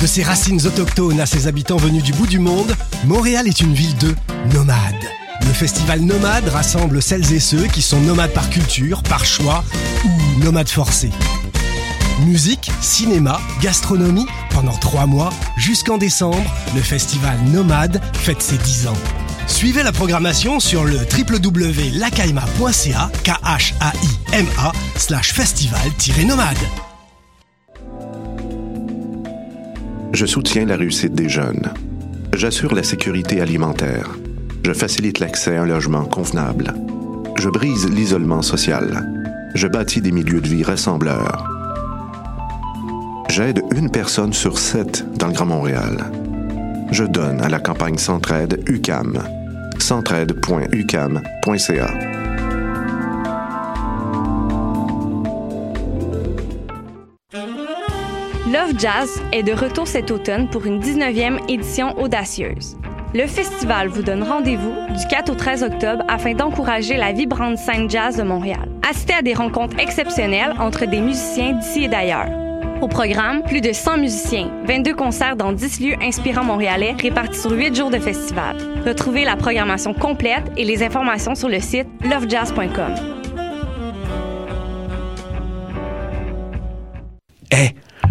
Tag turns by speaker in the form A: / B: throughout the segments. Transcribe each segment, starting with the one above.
A: De ses racines autochtones à ses habitants venus du bout du monde, Montréal est une ville de nomades. Le festival Nomade rassemble celles et ceux qui sont nomades par culture, par choix ou nomades forcés. Musique, cinéma, gastronomie, pendant trois mois, jusqu'en décembre, le festival Nomade fête ses 10 ans. Suivez la programmation sur le www.lacaima.ca, k h a i m a slash festival-nomade.
B: Je soutiens la réussite des jeunes. J'assure la sécurité alimentaire. Je facilite l'accès à un logement convenable. Je brise l'isolement social. Je bâtis des milieux de vie rassembleurs. J'aide une personne sur sept dans le Grand Montréal. Je donne à la campagne Centraide UCAM. centraide.ucam.ca.
C: Love Jazz est de retour cet automne pour une 19e édition audacieuse. Le festival vous donne rendez-vous du 4 au 13 octobre afin d'encourager la vibrante scène jazz de Montréal. Assistez à des rencontres exceptionnelles entre des musiciens d'ici et d'ailleurs. Au programme, plus de 100 musiciens, 22 concerts dans 10 lieux inspirants montréalais répartis sur 8 jours de festival. Retrouvez la programmation complète et les informations sur le site lovejazz.com.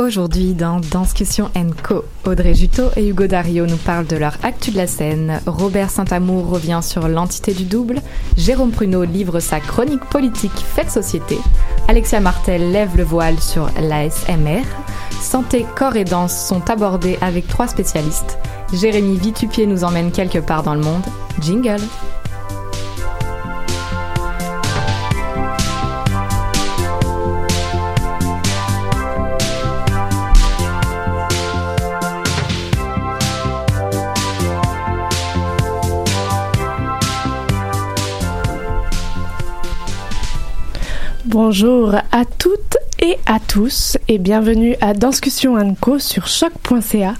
D: Aujourd'hui, dans Danscussion Co, Audrey Juteau et Hugo Dario nous parlent de leur actu de la scène. Robert Saint-Amour revient sur l'entité du double. Jérôme Pruneau livre sa chronique politique Fête Société. Alexia Martel lève le voile sur l'ASMR. Santé, corps et danse sont abordés avec trois spécialistes. Jérémy Vitupier nous emmène quelque part dans le monde. Jingle.
E: Bonjour à toutes et à tous et bienvenue à Danscussion Co sur choc.ca.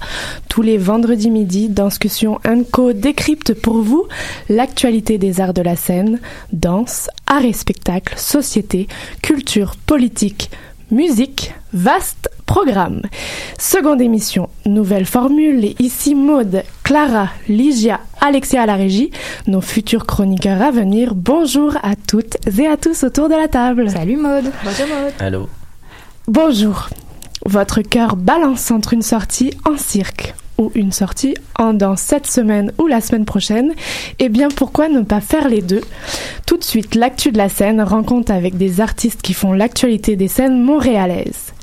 E: Tous les vendredis midi, Danscussion Co décrypte pour vous l'actualité des arts de la scène, danse, arts et spectacles, société, culture, politique, musique, vaste programme. Seconde émission, nouvelle formule, et ici Maude, Clara, Ligia, Alexia à la régie, nos futurs chroniqueurs à venir. Bonjour à toutes et à tous autour de la table.
D: Salut Maude. Bonjour Maude.
F: Allô
E: Bonjour. Votre cœur balance entre une sortie en cirque ou une sortie en danse cette semaine ou la semaine prochaine, eh bien pourquoi ne pas faire les deux? Tout de suite, l'actu de la scène rencontre avec des artistes qui font l'actualité des scènes montréalaises.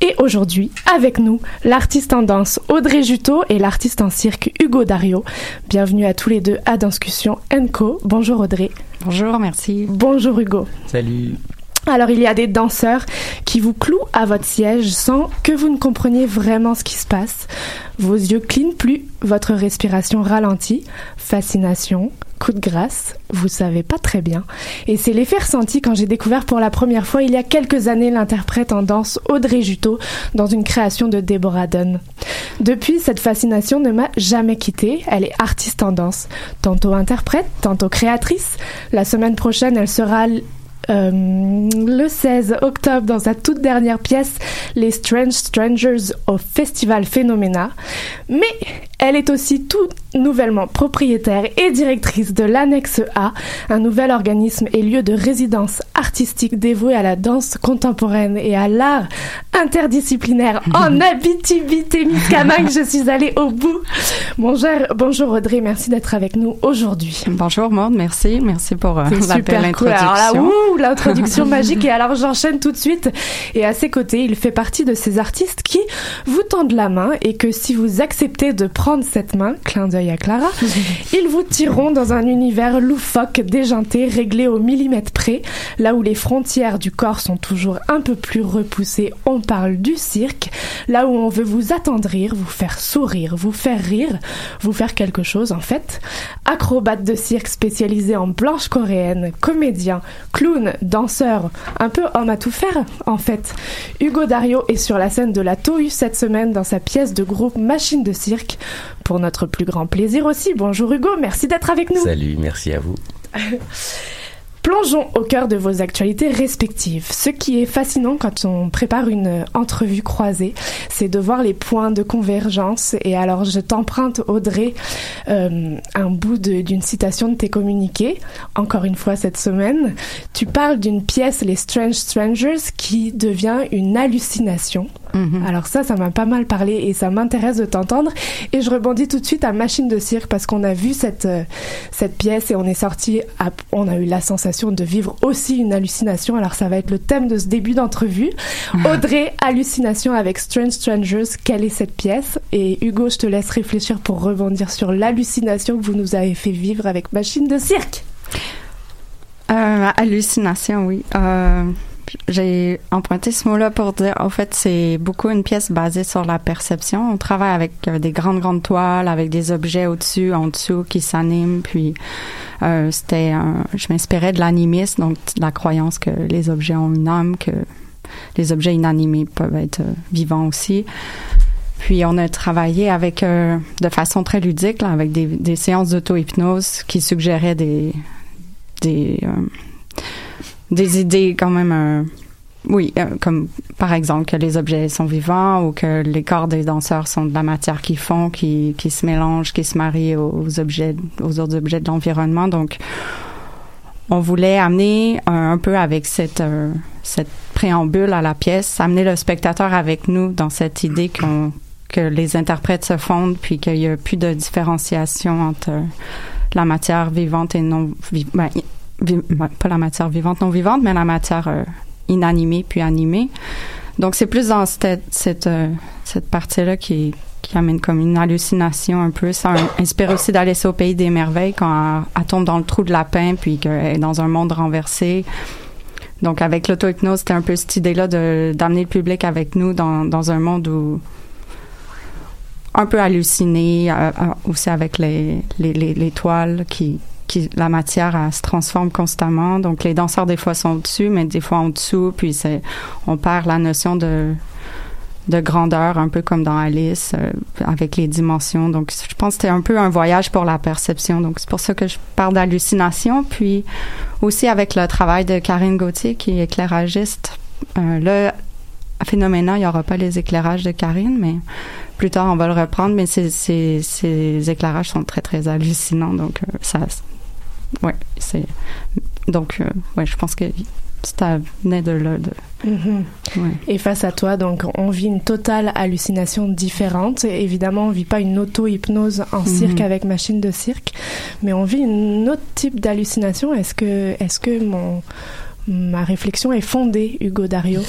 E: Et aujourd'hui, avec nous, l'artiste en danse Audrey Juteau et l'artiste en cirque Hugo Dario. Bienvenue à tous les deux à Danscussion Co. Bonjour Audrey.
D: Bonjour, merci.
E: Bonjour Hugo.
F: Salut
E: Alors il y a des danseurs qui vous clouent à votre siège sans que vous ne compreniez vraiment ce qui se passe. Vos yeux clignent plus, votre respiration ralentit, fascination, coup de grâce, vous savez pas très bien. Et c'est l'effet ressenti quand j'ai découvert pour la première fois il y a quelques années l'interprète en danse Audrey Juteau dans une création de Deborah Dunn. Depuis, cette fascination ne m'a jamais quittée. Elle est artiste en danse, tantôt interprète, tantôt créatrice. La semaine prochaine, elle sera euh, le 16 octobre dans sa toute dernière pièce Les Strange Strangers au Festival Phénoména. Mais elle est aussi tout nouvellement propriétaire et directrice de l'Annexe A, un nouvel organisme et lieu de résidence artistique artistique dévoué à la danse contemporaine et à l'art interdisciplinaire en Abitibi, Miscamingue. Je suis allée au bout. Bonjour, bonjour Audrey, merci d'être avec nous aujourd'hui.
G: Bonjour Maud, merci, merci pour euh,
E: C'est
G: la belle
E: super cool. Alors là,
G: introduction.
E: ouh, l'introduction magique. Et alors, j'enchaîne tout de suite. Et à ses côtés, il fait partie de ces artistes qui vous tendent la main et que si vous acceptez de prendre cette main, clin d'œil à Clara, ils vous tireront dans un univers loufoque, déjanté, réglé au millimètre près, là où les frontières du corps sont toujours un peu plus repoussées. On parle du cirque, là où on veut vous attendrir, vous faire sourire, vous faire rire, vous faire quelque chose en fait. Acrobate de cirque spécialisé en blanche coréenne, comédien, clown, danseur, un peu homme à tout faire en fait. Hugo Dario est sur la scène de la Tohu cette semaine dans sa pièce de groupe Machine de cirque. Pour notre plus grand plaisir aussi. Bonjour Hugo, merci d'être avec nous.
H: Salut, merci à vous.
E: Plongeons au cœur de vos actualités respectives. Ce qui est fascinant quand on prépare une entrevue croisée, c'est de voir les points de convergence. Et alors, je t'emprunte, Audrey, euh, un bout d'une citation de tes communiqués. Encore une fois cette semaine, tu parles d'une pièce, Les Strange Strangers, qui devient une hallucination.
G: Mhm.
E: Alors ça, ça m'a pas mal parlé et ça m'intéresse de t'entendre. Et je rebondis tout de suite à Machine de cirque parce qu'on a vu cette euh, cette pièce et on est sorti, on a eu la sensation de vivre aussi une hallucination. Alors ça va être le thème de ce début d'entrevue. Audrey, hallucination avec Strange Strangers. Quelle est cette pièce? Et Hugo, je te laisse réfléchir pour rebondir sur l'hallucination que vous nous avez fait vivre avec Machine de cirque.
G: Euh, hallucination, oui. Euh, j'ai emprunté ce mot-là pour dire, en fait, c'est beaucoup une pièce basée sur la perception. On travaille avec euh, des grandes, grandes toiles, avec des objets au-dessus, en dessous, qui s'animent. Puis, euh, c'était, je m'inspirais de l'animisme, donc de la croyance que les objets ont une âme, que les objets inanimés peuvent être euh, vivants aussi. Puis on a travaillé avec de façon très ludique, avec des, séances d'auto-hypnose qui suggéraient des des des idées quand même euh, oui euh, comme par exemple que les objets sont vivants ou que les corps des danseurs sont de la matière qu'ils font qui qui se mélangent qui se marient aux objets aux autres objets de l'environnement. Donc on voulait amener un, un peu avec cette euh, cette préambule à la pièce amener le spectateur avec nous dans cette idée que les interprètes se fondent puis qu'il y a plus de différenciation entre euh, la matière vivante et non vi- ben, i- vi- ben, pas la matière vivante non vivante mais la matière euh, inanimée puis animée. Donc c'est plus dans cette cette, euh, cette partie là qui qui amène comme une hallucination un peu. Ça inspire aussi d'Alice au pays des merveilles quand elle, tombe dans le trou de lapin puis qu'elle est dans un monde renversé. Donc avec l'auto-hypnose c'était un peu cette idée là de d'amener le public avec nous dans dans un monde où un peu halluciné, euh, euh, aussi avec les, les, les, les toiles qui, la matière se transforme constamment. Donc les danseurs des fois sont au-dessus, mais des fois en dessous, puis on perd la notion de de grandeur, un peu comme dans Alice, euh, avec les dimensions. Donc, je pense que c'était un peu un voyage pour la perception. Donc, c'est pour ça que je parle d'hallucination. Puis, aussi avec le travail de Karine Gauthier, qui est éclairagiste. Euh, Phénoména, il n'y aura pas les éclairages de Karine, mais plus tard, on va le reprendre. Mais ces éclairages sont très, très hallucinants. Donc, euh, ça... Ouais, c'est... Donc, euh, ouais, je pense que ça venait de là. De,
E: Mhm.
G: ouais.
E: Et face à toi, donc, on vit une totale hallucination différente. Évidemment, on vit pas une auto-hypnose en
G: Mhm.
E: cirque avec machine de cirque, mais on vit une autre type d'hallucination. Est-ce que, est-ce que mon, ma réflexion est fondée, Hugo Dario?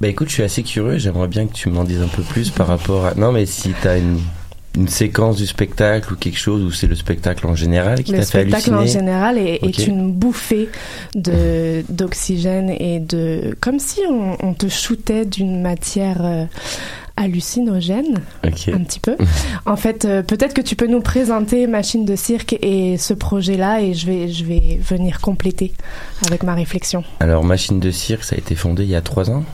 H: Bah écoute, je suis assez curieux, j'aimerais bien que tu m'en dises un peu plus par rapport à... Non mais si t'as une, une séquence du spectacle ou quelque chose, ou c'est le spectacle en général qui
E: Le
H: t'a fait
E: spectacle en
H: halluciner
E: général est, une bouffée de d'oxygène et de comme si on, on te shootait d'une matière euh, hallucinogène
H: Ok.
E: un petit peu. En fait, euh, peut-être que tu peux nous présenter Machine de cirque et ce projet-là et je vais je vais venir compléter avec ma réflexion.
H: Alors Machine de cirque, ça a été fondé il y a trois ans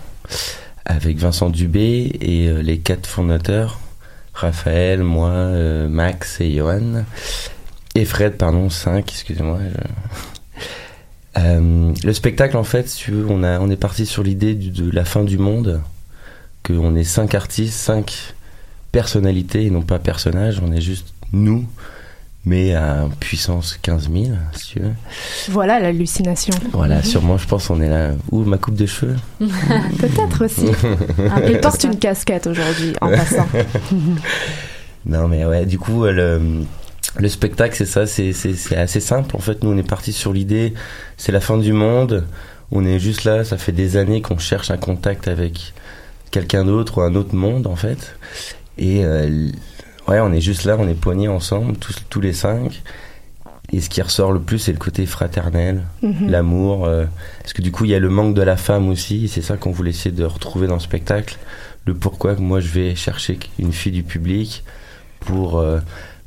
H: avec Vincent Dubé et euh, les quatre fondateurs, Raphaël, moi, euh, Max et Johan. Et Fred, pardon, cinq, excusez-moi. je- Euh, le spectacle, en fait, si veux, on, a, on est parti sur l'idée de la fin du monde, qu'on est cinq artistes, cinq personnalités et non pas personnages, on est juste nous, mais à puissance 15 000, si tu veux.
E: Voilà l'hallucination.
H: Voilà, sûrement, je pense, on est là. Ouh, ma coupe de cheveux.
E: Peut-être aussi. Il porte une casquette aujourd'hui, en passant.
H: Non, mais ouais, du coup, le, le spectacle, c'est ça, c'est assez simple. En fait, nous, on est parti sur l'idée, c'est la fin du monde. On est juste là, ça fait des années qu'on cherche un contact avec quelqu'un d'autre ou un autre monde, en fait. Et euh, ouais, on est juste là, on est poignés ensemble, tous, tous les cinq. Et ce qui ressort le plus, c'est le côté fraternel,
E: Mhm.
H: l'amour. euh, parce que du coup, il y a le manque de la femme aussi. C'est ça qu'on voulait essayer de retrouver dans le spectacle. Le pourquoi que moi, je vais chercher une fille du public pour... euh,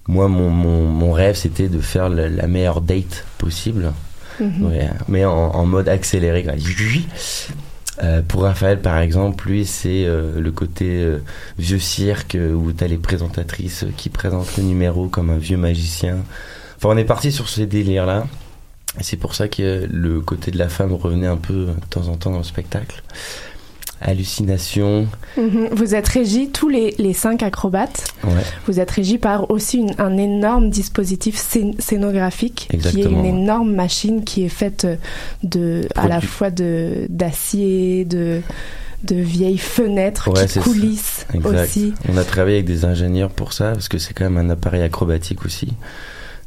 H: moi, mon, mon, mon rêve, c'était de faire la, la meilleure date possible.
E: Mhm.
H: Ouais, mais en, en mode accéléré. Euh, pour Raphaël, par exemple, lui, c'est euh, le côté euh, vieux cirque euh, où tu as les présentatrices qui présentent le numéro comme un vieux magicien. Enfin, on est parti sur ces délires-là. C'est pour ça que le côté de la femme revenait un peu euh, de temps en temps dans le spectacle. Hallucination.
E: Mhm. Vous êtes régis, tous les, les cinq acrobates,
H: Ouais.
E: vous êtes régis par aussi une- un énorme dispositif scén- scénographique, qui est une énorme machine qui est faite de, à la fois d'acier, de, de vieilles fenêtres
H: Ouais,
E: qui coulissent aussi.
H: On a travaillé avec des ingénieurs pour ça, parce que c'est quand même un appareil acrobatique aussi.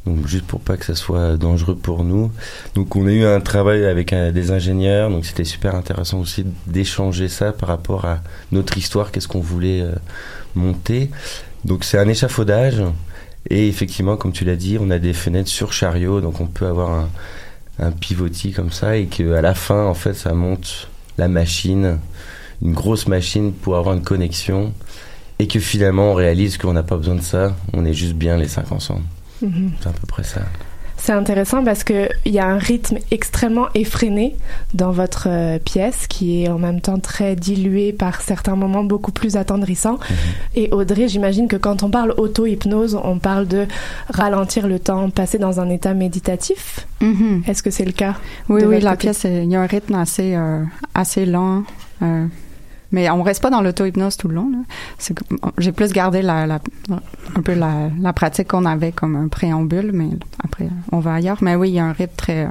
H: Donc juste pour pas que ça soit dangereux pour nous. Donc on a eu un travail avec euh, des ingénieurs, donc c'était super intéressant aussi d'échanger ça par rapport à notre histoire, qu'est-ce qu'on voulait euh, monter. Donc c'est un échafaudage, et effectivement, comme tu l'as dit, on a des fenêtres sur chariot, donc on peut avoir un, un pivotis comme ça, et qu'à la fin, en fait, ça monte la machine, une grosse machine pour avoir une connexion et que finalement on réalise qu'on n'a pas besoin de ça, on est juste bien les cinq ensemble. C'est à peu près ça.
E: C'est intéressant parce que il y a un rythme extrêmement effréné dans votre euh, pièce qui est en même temps très dilué par certains moments beaucoup plus attendrissants. Et Audrey, j'imagine que quand on parle auto-hypnose, on parle de ralentir le temps, passer dans un état méditatif.
G: Mhm.
E: Est-ce que c'est le cas
G: Oui, oui, la pièce, il y a un rythme assez, euh, assez lent. euh, mais on reste pas dans l'auto-hypnose tout le long. J'ai plus gardé la, la- un peu la, la pratique qu'on avait comme un préambule, mais après, on va ailleurs. Mais oui, il y a un rythme très... euh,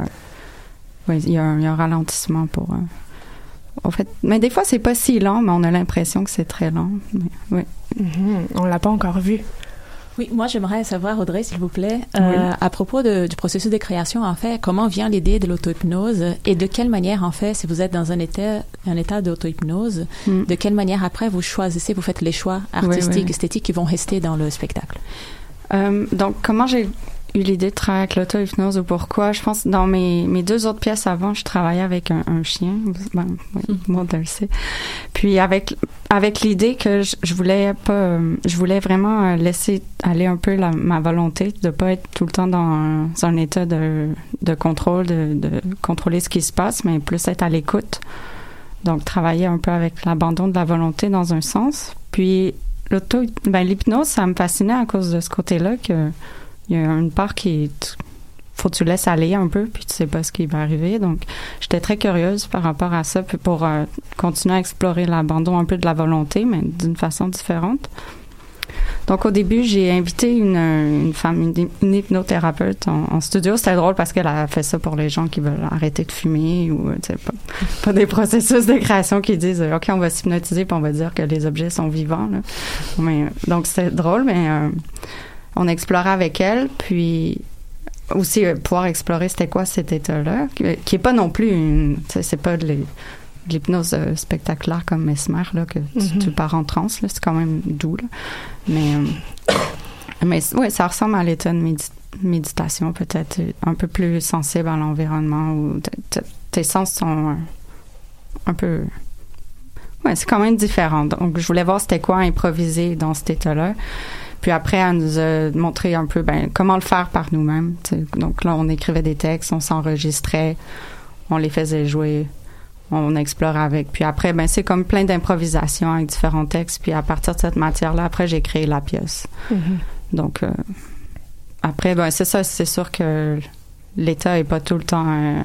G: oui, il y, a un- il y a un ralentissement pour... euh, en fait, mais des fois, c'est pas si lent, mais on a l'impression que c'est très lent. Mais, oui.
E: Mhm. On l'a pas encore vu.
I: Oui, moi j'aimerais savoir, Audrey, s'il vous plaît, euh, à propos de- du processus de création, en fait, comment vient l'idée de l'auto-hypnose et de quelle manière, en fait, si vous êtes dans un état, un état d'auto-hypnose,
G: Mm.
I: de quelle manière après vous choisissez, vous faites les choix artistiques,
G: oui.
I: esthétiques qui vont rester dans le spectacle?
G: Euh, donc, comment j'ai eu l'idée de travailler avec l'auto-hypnose ou pourquoi? Je pense dans mes, mes deux autres pièces avant, je travaillais avec un, un chien. Ben, oui, bon, on le sait. Puis avec, avec l'idée que je, je voulais pas, je voulais vraiment euh, laisser aller un peu la, ma volonté de pas être tout le temps dans un, un état de, de contrôle, de, de contrôler ce qui se passe, mais plus être à l'écoute. Donc, travailler un peu avec l'abandon de la volonté dans un sens. Puis, l'auto, ben, l'hypnose, ça me fascinait à cause de ce côté-là que il y a une part qui faut que tu laisses aller un peu, puis tu sais pas ce qui va arriver. Donc, j'étais très curieuse par rapport à ça, puis pour euh, continuer à explorer l'abandon un peu de la volonté, mais d'une façon différente. Donc, au début, j'ai invité une, une femme, une, hypnothérapeute en, studio. C'était drôle parce qu'elle a fait ça pour les gens qui veulent arrêter de fumer ou, euh, tu sais, pas, des processus de création qui disent, euh, OK, on va s'hypnotiser puis on va dire que les objets sont vivants. Là. Donc, c'était drôle, mais euh, on a exploré avec elle, puis aussi euh, pouvoir explorer c'était quoi cet état-là, qui, qui est pas non plus une, c'est pas de l'hy- de l'hypnose euh, spectaculaire comme Mesmer, là, que tu,
E: Mhm.
G: tu pars en transe, là, c'est quand même doux, là. Mais, euh, mais ouais, ça ressemble à l'état de médi- méditation, peut-être euh, un peu plus sensible à l'environnement, où tes sens sont euh, un peu... Ouais, c'est quand même différent. Donc, je voulais voir c'était quoi improviser dans cet état-là. Puis après, elle nous a montré un peu ben, comment le faire par nous-mêmes. Donc là, on écrivait des textes, on s'enregistrait, on les faisait jouer, on explorait avec. Puis après, ben, c'est comme plein d'improvisation avec différents textes. Puis à partir de cette matière-là, après, j'ai créé la pièce.
E: Mhm.
G: Donc euh, après, ben, c'est ça, c'est sûr que l'état est pas tout le temps euh,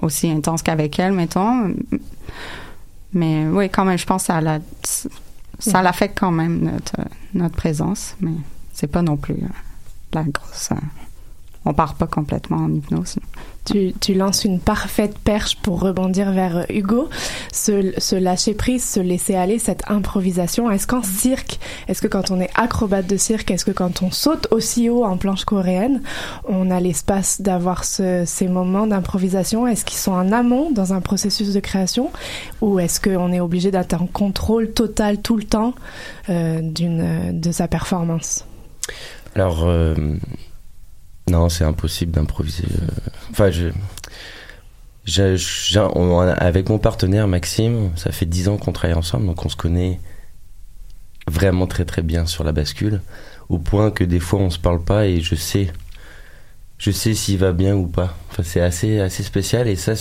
G: aussi intense qu'avec elle, mettons. Mais oui, quand même, je pense ça, la, ça l'affecte quand même notre, notre présence, mais c'est pas non plus euh, la grosse. On part pas complètement en hypnose.
E: Tu, tu, lances une parfaite perche pour rebondir vers Hugo. Se, se lâcher prise, se laisser aller, cette improvisation. Est-ce qu'en cirque, est-ce que quand on est acrobate de cirque, est-ce que quand on saute aussi haut en planche coréenne, on a l'espace d'avoir ce, ces moments d'improvisation? Est-ce qu'ils sont en amont dans un processus de création? Ou est-ce qu'on est obligé d'être en contrôle total tout le temps euh, d'une de sa performance?
H: Alors. Euh non, c'est impossible d'improviser. euh. Enfin, je, je- avec mon partenaire Maxime, ça fait 10 ans qu'on travaille ensemble, donc on se connaît vraiment très très bien sur la bascule, au point que des fois on se parle pas et je sais, je sais s'il va bien ou pas. Enfin, c'est assez assez spécial et ça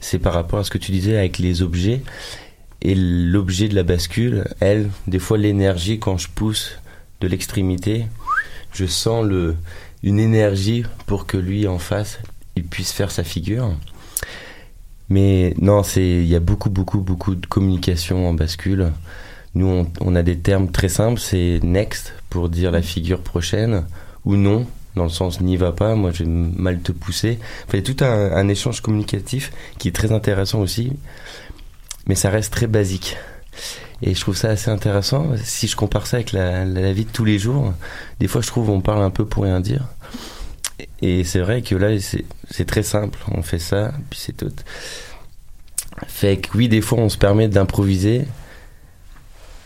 H: c'est par rapport à ce que tu disais avec les objets et l'objet de la bascule. Elle, des fois l'énergie quand je pousse de l'extrémité, je sens le une énergie pour que lui en face il puisse faire sa figure. Mais non, c'est il y a beaucoup beaucoup beaucoup de communication en bascule. Nous on, a des termes très simples, c'est next pour dire la figure prochaine ou non dans le sens n'y va pas, moi j'ai mal te pousser. Enfin, il y a tout un échange communicatif qui est très intéressant aussi, mais ça reste très basique. Et je trouve ça assez intéressant. Si je compare ça avec la, vie de tous les jours, des fois je trouve on parle un peu pour rien dire. Et c'est vrai que là, c'est très simple. On fait ça, puis c'est tout. Fait que oui, des fois on se permet d'improviser,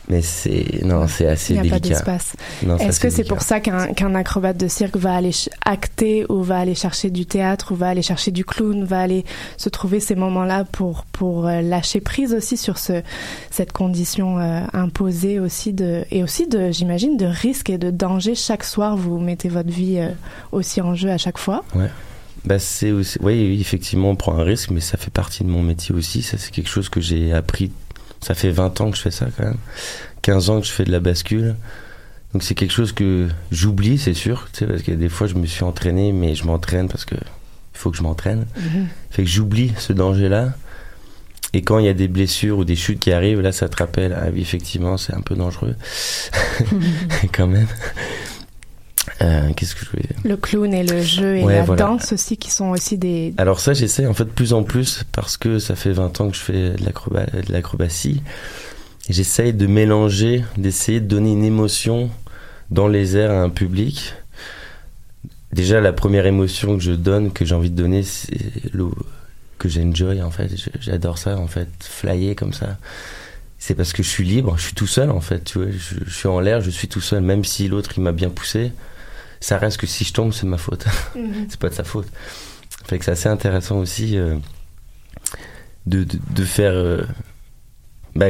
H: mais c'est non, c'est assez
E: Il n'y a pas
H: délicat.
E: d'espace.
H: Non, ça,
E: Est-ce que c'est pour ça qu'un qu'un acrobate de cirque va aller acter ou va aller chercher du théâtre ou va aller chercher du clown, va aller se trouver ces moments-là pour pour euh, lâcher prise aussi sur ce cette condition euh, imposée aussi de et aussi de j'imagine de risque et de danger chaque soir vous mettez votre vie euh, aussi en jeu à chaque fois?
H: Ouais. Bah c'est oui, effectivement, on prend un risque, mais ça fait partie de mon métier aussi. Ça, c'est quelque chose que j'ai appris. Ça fait 20 ans que je fais ça quand même. 15 ans que je fais de la bascule. Donc c'est quelque chose que j'oublie, c'est sûr. Tu sais, parce que des fois, je me suis entraîné, mais je m'entraîne parce que il faut que je m'entraîne. Fait que j'oublie ce danger-là. Et quand il y a des blessures ou des chutes qui arrivent, là, ça te rappelle, ah oui, effectivement, c'est un peu dangereux. quand même. Euh, Qu'est-ce que je voulais dire
E: Le clown et le jeu et
H: Ouais,
E: la
H: voilà.
E: danse aussi qui sont aussi des
H: Alors ça, j'essaie en fait de plus en plus parce que ça fait 20 ans que je fais de l'acroba- de l'acrobatie. Et J'essaye de mélanger, d'essayer de donner une émotion dans les airs à un public. Déjà, la première émotion que je donne, que j'ai envie de donner, c'est le que j'enjoy en fait. J'adore ça en fait, flyer comme ça. C'est parce que je suis libre, je suis tout seul en fait. Tu vois, je, je suis en l'air, je suis tout seul. Même si l'autre il m'a bien poussé, ça reste que si je tombe, c'est ma faute. c'est pas de sa faute. Fait que c'est assez intéressant aussi euh, de, de, de faire. euh, bah,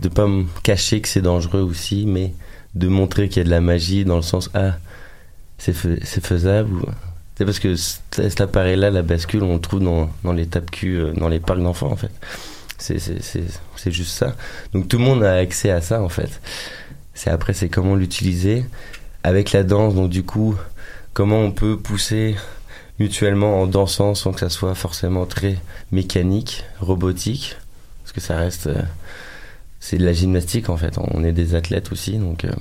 H: de pas me cacher que c'est dangereux aussi, mais de montrer qu'il y a de la magie dans le sens Ah, c'est fais- c'est faisable. ou- C'est parce que cet appareil-là, la bascule, on le trouve dans, dans les tapes-cul, euh, dans les parcs d'enfants en fait. C'est- juste ça. Donc tout le monde a accès à ça en fait. C'est après, c'est comment l'utiliser avec la danse. Donc du coup, comment on peut pousser mutuellement en dansant sans que ça soit forcément très mécanique, robotique, parce que ça reste, euh, c'est de la gymnastique en fait. On est des athlètes aussi, donc euh,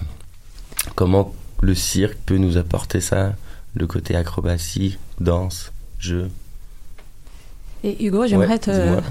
H: comment le cirque peut nous apporter ça, le côté acrobatie, danse, jeu.
I: Et Hugo, j'aimerais
H: Ouais,
I: te.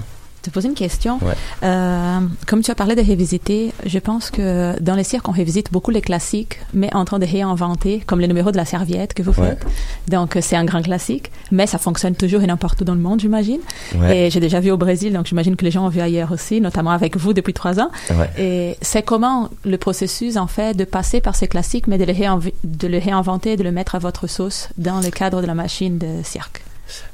I: Te poser une question.
H: Ouais.
I: Euh, comme tu as parlé de revisiter, je pense que dans les cirques, on revisite beaucoup les classiques, mais en train de réinventer, comme le numéro de la serviette que vous
H: Ouais.
I: faites. Donc, euh, c'est un grand classique, mais ça fonctionne toujours et n'importe où dans le monde, j'imagine.
H: Ouais.
I: Et j'ai déjà vu au Brésil, donc j'imagine que les gens ont vu ailleurs aussi, notamment avec vous depuis trois ans. Et c'est comment le processus, en fait, de passer par ces classiques, mais de le, réinv- de le réinventer, de le mettre à votre sauce dans le cadre de la machine de cirque?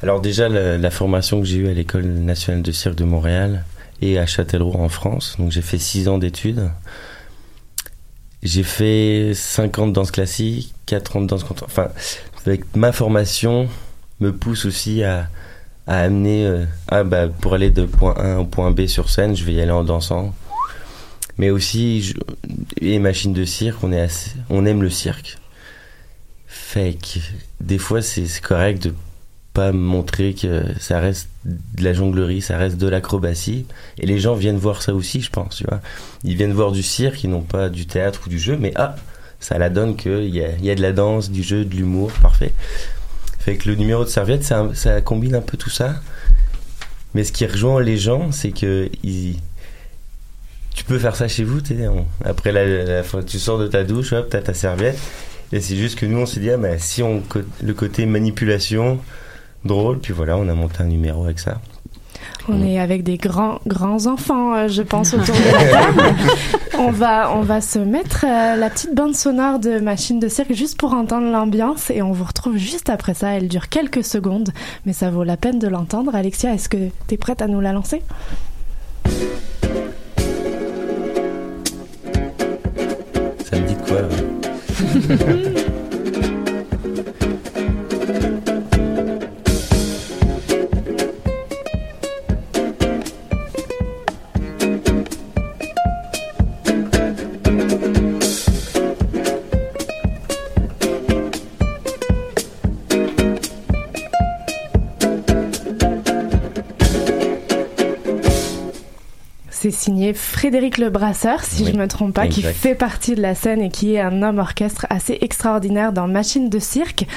H: Alors déjà, la, formation que j'ai eue à l'École nationale de cirque de Montréal et à Châtellerault en France, donc j'ai fait 6 ans d'études. J'ai fait 5 ans de danse classique, 4 ans de danse. Enfin, avec ma formation, me pousse aussi à, à amener... euh, ah bah, pour aller de point A au point B sur scène, je vais y aller en dansant. Mais aussi, je, et machine de cirque, on, est assez- on aime le cirque. Fait que des fois, c'est correct de pas montrer que ça reste de la jonglerie, ça reste de l'acrobatie. Et les gens viennent voir ça aussi, je pense, tu vois. Ils viennent voir du cirque, ils n'ont pas du théâtre ou du jeu, mais ah, ça la donne qu'il y a, y a de la danse, du jeu, de l'humour, parfait. Fait que le numéro de serviette, ça, ça combine un peu tout ça. Mais ce qui rejoint les gens, c'est que tu peux faire ça chez vous. on- après la, la tu sors de ta douche, hop, t'as ta serviette. Et c'est juste que nous, on s'est dit, ah, bah, si on le côté manipulation, drôle, puis voilà, on a monté un numéro avec ça.
E: On est avec des grands grands enfants, euh, je pense, autour de la table. on va on va se mettre euh, la petite bande sonore de Machine de cirque juste pour entendre l'ambiance et on vous retrouve juste après ça. Elle dure quelques secondes, mais ça vaut la peine de l'entendre. Alexia, est-ce que tu es prête à nous la lancer?
H: Ça me dit quoi.
E: C'est Frédéric Le Brasseur, si
H: Oui,
E: je me trompe pas, qui fait partie de la scène et qui est un homme orchestre assez extraordinaire dans Machine de cirque.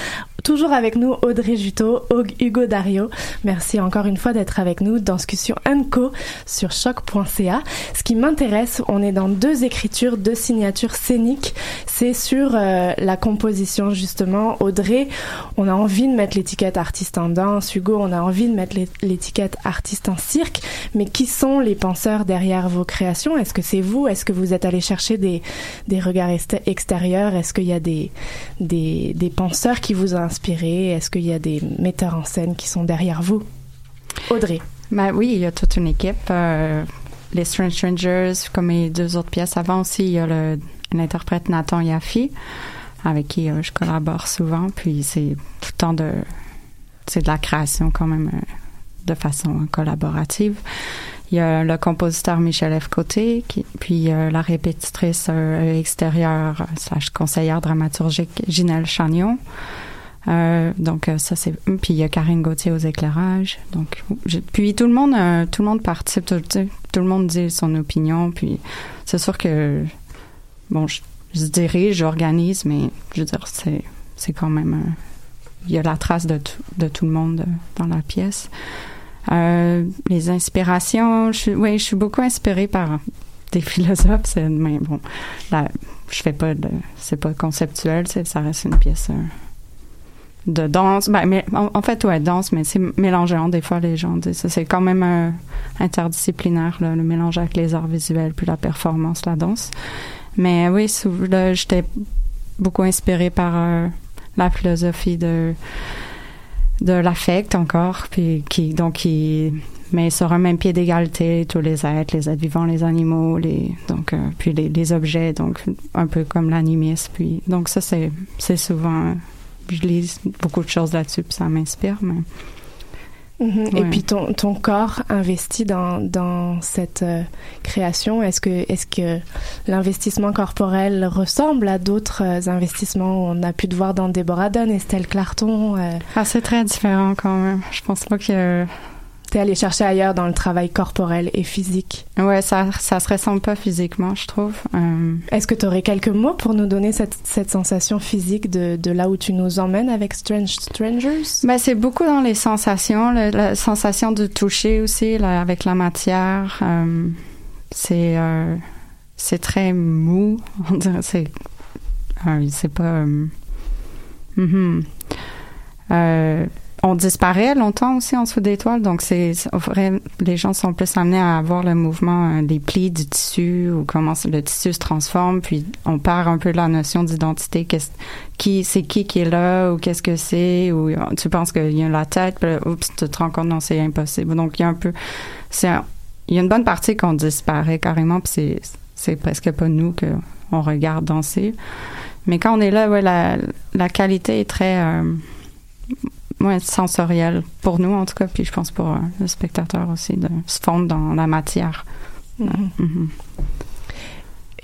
E: Toujours avec nous, Audrey Juteau, Hug- Hugo Dario. Merci encore une fois d'être avec nous dans Discussion Co sur choc.ca. Ce qui m'intéresse, on est dans deux écritures, deux signatures scéniques. C'est sur euh, la composition, justement. Audrey, on a envie de mettre l'étiquette artiste en danse. Hugo, on a envie de mettre l'é- l'étiquette artiste en cirque. Mais qui sont les penseurs derrière vos créations? Est-ce que c'est vous? Est-ce que vous êtes allé chercher des, des regards ext- extérieurs? Est-ce qu'il y a des, des, des penseurs qui vous ont inspiré? Est-ce qu'il y a des metteurs en scène qui sont derrière vous? Audrey.
G: Ben oui, il y a toute une équipe. euh, les Strange Strangers, comme les deux autres pièces avant aussi, il y a l'interprète Nathan Yaffi, avec qui euh, je collabore souvent. Puis c'est tout le temps de, c'est de la création quand même euh, de façon collaborative. Il y a le compositeur Michel F. Côté, puis la répétitrice extérieure slash conseillère dramaturgique Ginelle Chagnon. Euh, donc euh, ça c'est puis il y a Karine Gauthier aux éclairages. Donc puis tout le monde euh, tout le monde participe tout, le monde dit son opinion puis c'est sûr que bon je, dirige j'organise mais je veux dire c'est c'est quand même il y a la trace de tout, de tout le monde dans la pièce. Les inspirations je oui je suis beaucoup inspirée par des philosophes mais bon là je fais pas de c'est pas conceptuel ça reste une pièce de danse. Ben, mais en, fait, ouais, danse, mais c'est mélangeant. Des fois, les gens disent ça. C'est quand même interdisciplinaire, le mélange avec les arts visuels, puis la performance, la danse. Mais oui, là, j'étais beaucoup inspirée par euh, la philosophie de de l'affect encore, puis qui donc qui met sur un même pied d'égalité tous les êtres, les êtres vivants, les animaux, les donc euh, puis les, les objets, donc un peu comme l'animisme. Puis donc ça c'est c'est souvent je lis beaucoup de choses là-dessus, puis ça m'inspire. Mais
E: Mhm. Et
G: Ouais.
E: puis ton, ton corps investi dans, dans cette euh, création, est-ce que, est que l'investissement corporel ressemble à d'autres euh, investissements On a pu te voir dans Déborah Dunn, Estelle Clarton. euh,
G: ah, c'est très différent quand même. Je pense pas que
E: Allé chercher ailleurs dans le travail corporel et physique?
G: ouais ça ça se ressemble pas physiquement, je trouve. Euh,
E: Est-ce que tu aurais quelques mots pour nous donner cette, cette sensation physique de, de là où tu nous emmènes avec Strange Strangers?
G: Ben, c'est beaucoup dans les sensations, le- la sensation de toucher aussi là, avec la matière. euh, c'est euh, c'est très mou. C'est c'est pas. euh, mhm. On disparaît longtemps aussi en dessous des toiles, donc c'est les gens sont plus amenés à voir le mouvement, euh, les plis du tissu ou comment le tissu se transforme, puis on perd un peu la notion d'identité. Qu'est-ce qui c'est qui qui est là ou qu'est-ce que c'est ou tu penses qu'il y a la tête, puis oups, tu te rends compte non c'est impossible. Donc il y a un peu, c'est il y a une bonne partie qu'on disparaît carrément, puis c'est c'est presque pas nous que on regarde danser. Mais quand on est là, la qualité est très euh, ouais, sensorielle pour nous en tout cas, puis je pense pour euh, le spectateur aussi de se fondre dans la matière.
E: Mhm.
G: Mhm.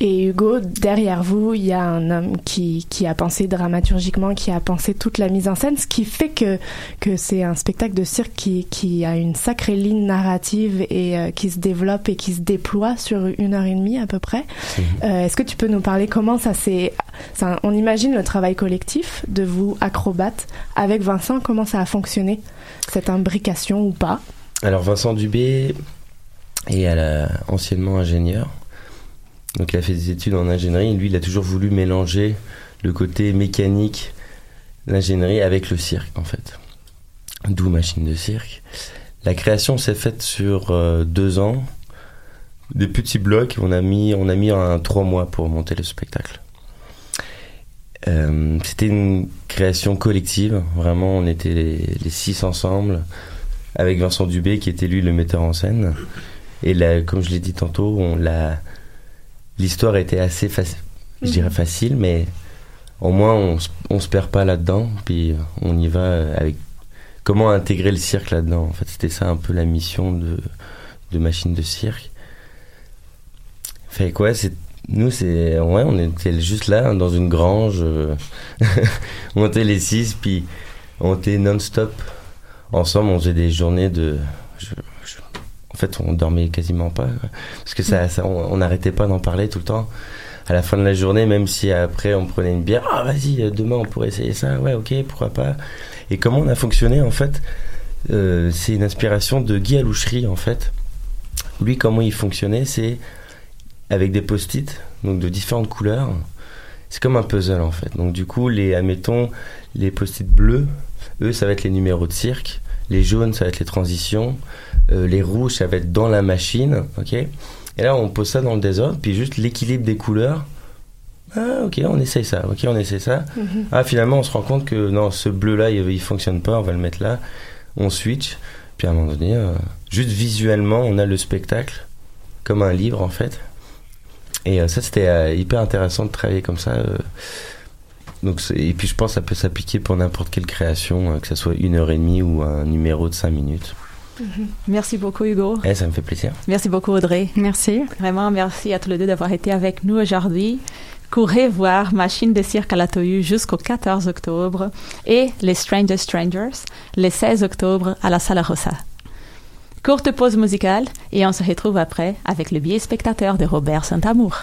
E: Et Hugo, derrière vous, il y a un homme qui, qui a pensé dramaturgiquement, qui a pensé toute la mise en scène, ce qui fait que, que c'est un spectacle de cirque qui, qui a une sacrée ligne narrative et euh, qui se développe et qui se déploie sur une heure et demie à peu près. Euh, Est-ce que tu peux nous parler comment ça s'est... On imagine le travail collectif de vous, acrobates, avec Vincent, comment ça a fonctionné, cette imbrication ou pas?
H: Alors Vincent Dubé est à la- anciennement ingénieur. Donc il a fait des études en ingénierie. Lui, il a toujours voulu mélanger le côté mécanique, l'ingénierie avec le cirque en fait. D'où machine de cirque. La création s'est faite sur euh, deux ans. Des petits blocs. On a mis, on a mis un trois mois pour monter le spectacle. Euh, C'était une création collective. Vraiment, on était les, les six ensemble avec Vincent Dubé qui était lui le metteur en scène. Et là, comme je l'ai dit tantôt, on l'a l'histoire était assez facile, je dirais facile, mais au moins on, on se perd pas là-dedans, puis on y va euh, avec comment intégrer le cirque là-dedans. En fait, c'était ça un peu la mission de, de machine de cirque. Fait quoi, c'est nous c'est ouais, on était juste là dans une grange, euh, on était les six, puis on était non-stop ensemble. On faisait des journées de fait, on dormait quasiment pas. quoi. Parce que ça, ça- on n'arrêtait pas d'en parler tout le temps. À la fin de la journée, même si après on prenait une bière, ah vas-y, euh, demain on pourrait essayer ça, ouais, ok, pourquoi pas. Et comment on a fonctionné en fait euh, C'est une inspiration de Guy Alouchery en fait. Lui, comment il fonctionnait, c'est avec des post-it, donc de différentes couleurs. C'est comme un puzzle en fait. Donc du coup, les, admettons, les post-it bleus, eux, ça va être les numéros de cirque. Les jaunes, ça va être les transitions. Euh, les rouges, ça va être dans la machine, ok Et là, on pose ça dans le désordre, puis juste l'équilibre des couleurs. Ah, ok, on essaye ça, ok, on essaye ça. Ah, finalement, on se rend compte que non, ce bleu-là, il, il fonctionne pas, on va le mettre là. On switch, puis à un moment donné, euh, juste visuellement, on a le spectacle, comme un livre en fait. Et euh, ça, c'était hyper intéressant de travailler comme ça. Donc, et puis je pense que ça peut s'appliquer pour n'importe quelle création, que ce soit une heure et demie ou un numéro de cinq minutes.
I: Merci beaucoup, Hugo.
H: Eh, ça me fait plaisir.
I: Merci beaucoup, Audrey.
G: Merci.
I: Vraiment, merci à tous les deux d'avoir été avec nous aujourd'hui. Courez voir Machine de cirque à la Tohu jusqu'au 14 octobre et les Stranger Strangers le 16 octobre à la Sala Rosa. Courte pause musicale et on se retrouve après avec le billet spectateur de Robert Saint-Amour.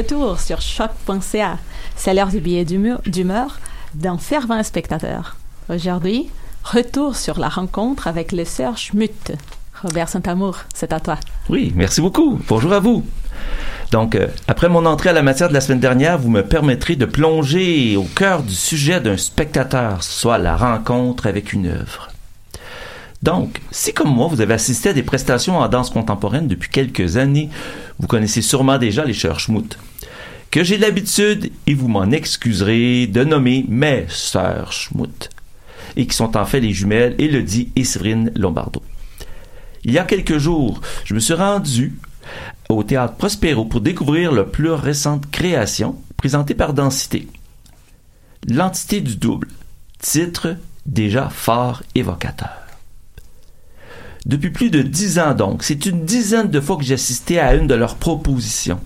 I: Retour sur choc.ca, c'est l'heure du billet d'humeur d'un fervent spectateur. Aujourd'hui, retour sur la rencontre avec les sœurs Schmutt. Robert Saint-Amour, c'est à toi.
J: Oui, merci beaucoup. Bonjour à vous. Donc, euh, après mon entrée à la matière de la semaine dernière, vous me permettrez de plonger au cœur du sujet d'un spectateur, soit la rencontre avec une œuvre. Donc, si comme moi, vous avez assisté à des prestations en danse contemporaine depuis quelques années, vous connaissez sûrement déjà les sœurs Schmutt, que j'ai l'habitude, et vous m'en excuserez, de nommer mes sœurs Schmutt, et qui sont en fait les jumelles Elodie et Séverine Lombardo. Il y a quelques jours, je me suis rendu au théâtre Prospero pour découvrir leur plus récente création présentée par Densité. L'entité du double, titre déjà fort évocateur. Depuis plus de dix ans donc, c'est une dizaine de fois que j'ai assisté à une de leurs propositions.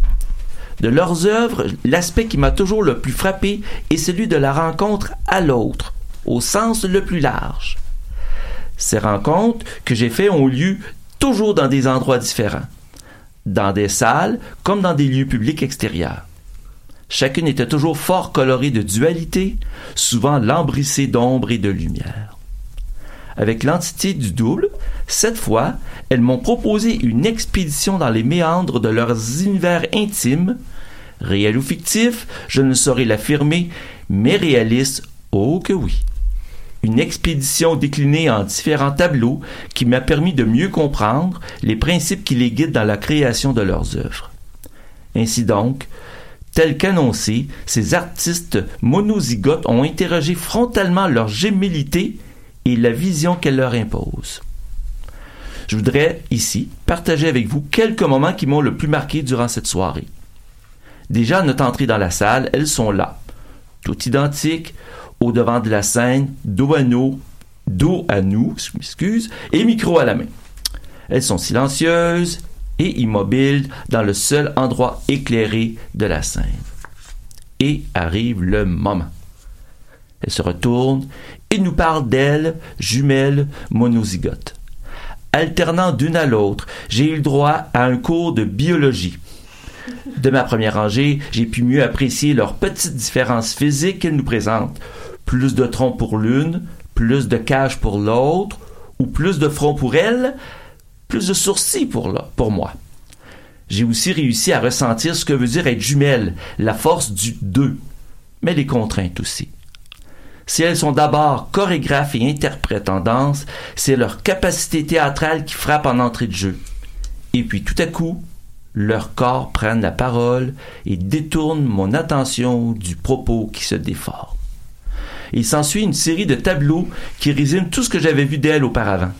J: De leurs œuvres, l'aspect qui m'a toujours le plus frappé est celui de la rencontre à l'autre, au sens le plus large. Ces rencontres que j'ai faites ont lieu toujours dans des endroits différents, dans des salles comme dans des lieux publics extérieurs. Chacune était toujours fort colorée de dualité, souvent lambrissée d'ombre et de lumière. Avec l'entité du double, cette fois, elles m'ont proposé une expédition dans les méandres de leurs univers intimes, réels ou fictifs, je ne saurais l'affirmer, mais réalistes, oh que oui. Une expédition déclinée en différents tableaux qui m'a permis de mieux comprendre les principes qui les guident dans la création de leurs œuvres. Ainsi donc, tel qu'annoncé, ces artistes monozygotes ont interrogé frontalement leur gémilité et la vision qu'elle leur impose. Je voudrais ici partager avec vous quelques moments qui m'ont le plus marqué durant cette soirée. Déjà à notre entrée dans la salle, elles sont là, toutes identiques, au devant de la scène, dos à nous, dos à nous, je m'excuse, et micro à la main. Elles sont silencieuses et immobiles dans le seul endroit éclairé de la scène. Et arrive le moment. Elles se retournent et nous parlent d'elles, jumelles monozygotes alternant d'une à l'autre, j'ai eu le droit à un cours de biologie. De ma première rangée, j'ai pu mieux apprécier leurs petites différences physiques qu'elles nous présentent. Plus de tronc pour l'une, plus de cage pour l'autre, ou plus de front pour elle, plus de sourcils pour, pour moi. J'ai aussi réussi à ressentir ce que veut dire être jumelle, la force du deux, mais les contraintes aussi. Si elles sont d'abord chorégraphes et interprètes en danse, c'est leur capacité théâtrale qui frappe en entrée de jeu. Et puis tout à coup, leurs corps prennent la parole et détournent mon attention du propos qui se défore. Il s'ensuit une série de tableaux qui résument tout ce que j'avais vu d'elles auparavant.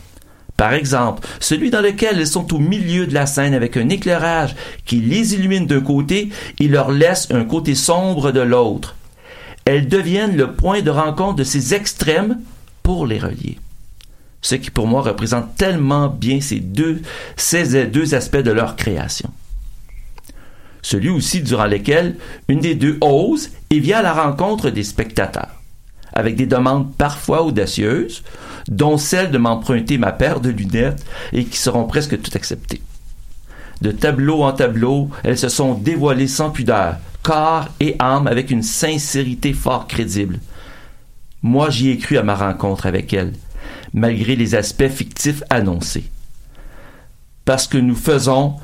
J: Par exemple, celui dans lequel elles sont au milieu de la scène avec un éclairage qui les illumine d'un côté et leur laisse un côté sombre de l'autre elles deviennent le point de rencontre de ces extrêmes pour les relier. Ce qui pour moi représente tellement bien ces deux, ces deux aspects de leur création. Celui aussi durant lequel une des deux ose et vient à la rencontre des spectateurs, avec des demandes parfois audacieuses, dont celle de m'emprunter ma paire de lunettes et qui seront presque toutes acceptées. De tableau en tableau, elles se sont dévoilées sans pudeur, corps et âme avec une sincérité fort crédible. Moi, j'y ai cru à ma rencontre avec elle, malgré les aspects fictifs annoncés. Parce que nous faisons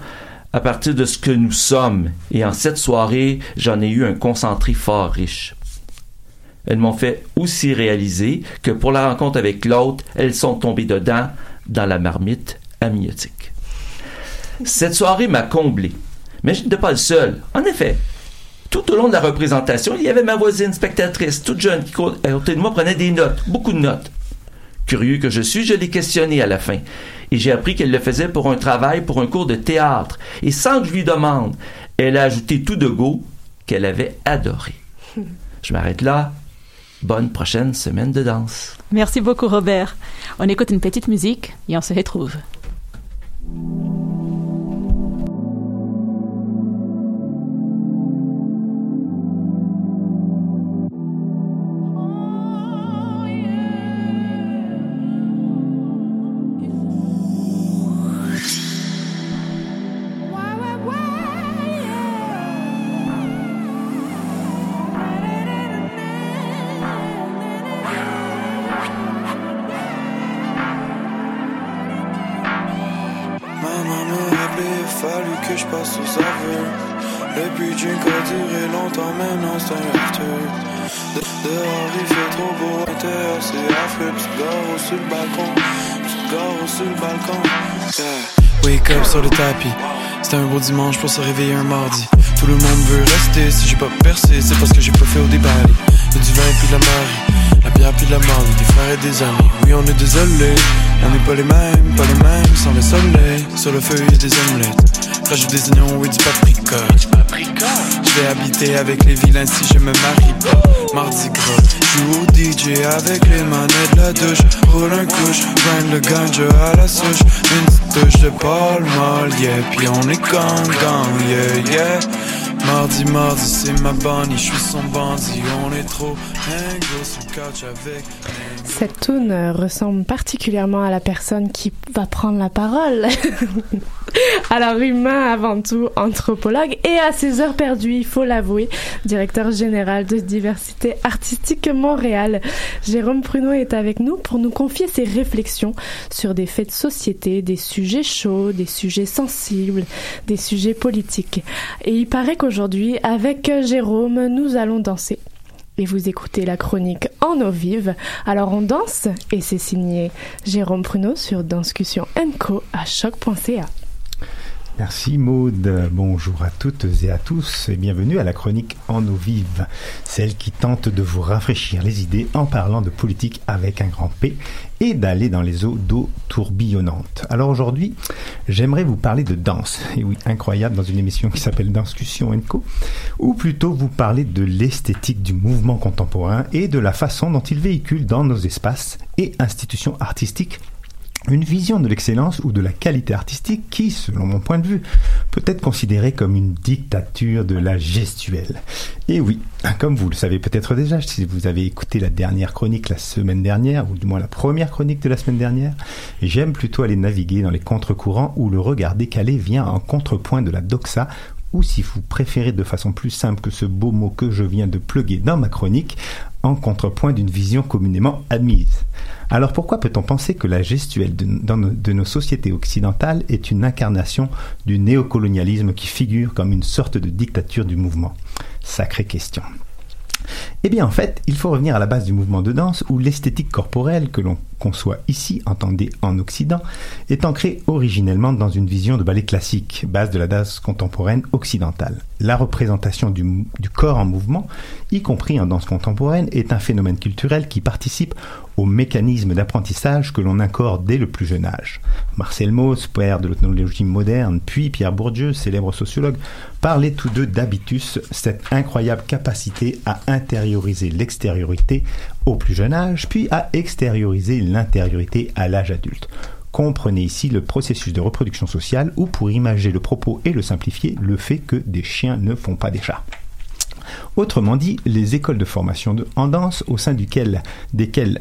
J: à partir de ce que nous sommes, et en cette soirée, j'en ai eu un concentré fort riche. Elles m'ont fait aussi réaliser que pour la rencontre avec l'autre, elles sont tombées dedans dans la marmite amniotique. Cette soirée m'a comblé, mais je n'étais pas le seul. En effet, tout au long de la représentation, il y avait ma voisine spectatrice, toute jeune, qui à côté de moi prenait des notes, beaucoup de notes. Curieux que je suis, je l'ai questionnée à la fin. Et j'ai appris qu'elle le faisait pour un travail, pour un cours de théâtre. Et sans que je lui demande, elle a ajouté tout de go qu'elle avait adoré. Je m'arrête là. Bonne prochaine semaine de danse.
I: Merci beaucoup, Robert. On écoute une petite musique et on se retrouve.
K: Balcon, balcon. Wake up sur le tapis, c'était un beau dimanche pour se réveiller un mardi. Tout le monde veut rester, si j'ai pas percé, c'est parce que j'ai pas fait au débali. Y'a du vin puis de la marie, la bière puis de la marde, des frères et des amis. Oui, on est désolé, on n'est pas les mêmes, pas les mêmes, sans le soleil. Sur le feu, des omelettes. Des du paprika. Je vais habiter avec les vilains si je me marie pas. Mardi gras, joue au DJ avec les manettes de la douche. Roule un couche, grind le ganja à la souche. Une touche de Paul Mall, yeah. Puis on est gang gang, yeah, yeah. Mardi, mardi, c'est ma bonnie, je suis son bandit. On est trop couch avec.
E: Cette tune euh, ressemble particulièrement à la personne qui va prendre la parole. Alors humain avant tout, anthropologue et à ses heures perdues, il faut l'avouer, directeur général de diversité artistique Montréal. Jérôme Pruneau est avec nous pour nous confier ses réflexions sur des faits de société, des sujets chauds, des sujets sensibles, des sujets politiques. Et il paraît qu'aujourd'hui, avec Jérôme, nous allons danser et vous écoutez la chronique en eau vive. Alors on danse et c'est signé Jérôme Pruneau sur Danscussion Co à choc.ca.
L: Merci Maude. Bonjour à toutes et à tous et bienvenue à la chronique En eau vive, celle qui tente de vous rafraîchir les idées en parlant de politique avec un grand P et d'aller dans les eaux d'eau tourbillonnantes. Alors aujourd'hui, j'aimerais vous parler de danse. Et oui, incroyable dans une émission qui s'appelle Danscussion Co. Ou plutôt vous parler de l'esthétique du mouvement contemporain et de la façon dont il véhicule dans nos espaces et institutions artistiques une vision de l'excellence ou de la qualité artistique qui, selon mon point de vue, peut être considérée comme une dictature de la gestuelle. Et oui, comme vous le savez peut-être déjà, si vous avez écouté la dernière chronique la semaine dernière, ou du moins la première chronique de la semaine dernière, j'aime plutôt aller naviguer dans les contre-courants où le regard décalé vient en contrepoint de la doxa ou si vous préférez de façon plus simple que ce beau mot que je viens de pluguer dans ma chronique, en contrepoint d'une vision communément admise. Alors pourquoi peut-on penser que la gestuelle de, nos, nos sociétés occidentales est une incarnation du néocolonialisme qui figure comme une sorte de dictature du mouvement? Sacrée question. Eh bien, en fait, il faut revenir à la base du mouvement de danse où l'esthétique corporelle que l'on conçoit ici, entendez en Occident, est ancrée originellement dans une vision de ballet classique, base de la danse contemporaine occidentale. La représentation du, du corps en mouvement, y compris en danse contemporaine, est un phénomène culturel qui participe au mécanisme d'apprentissage que l'on accorde dès le plus jeune âge. Marcel Mauss, père de l'ethnologie moderne, puis Pierre Bourdieu, célèbre sociologue, parlaient tous deux d'habitus, cette incroyable capacité à intérioriser l'extériorité au plus jeune âge, puis à extérioriser l'intériorité à l'âge adulte. Comprenez ici le processus de reproduction sociale ou, pour imager le propos et le simplifier, le fait que des chiens ne font pas des chats. Autrement dit, les écoles de formation de, en danse, au sein desquelles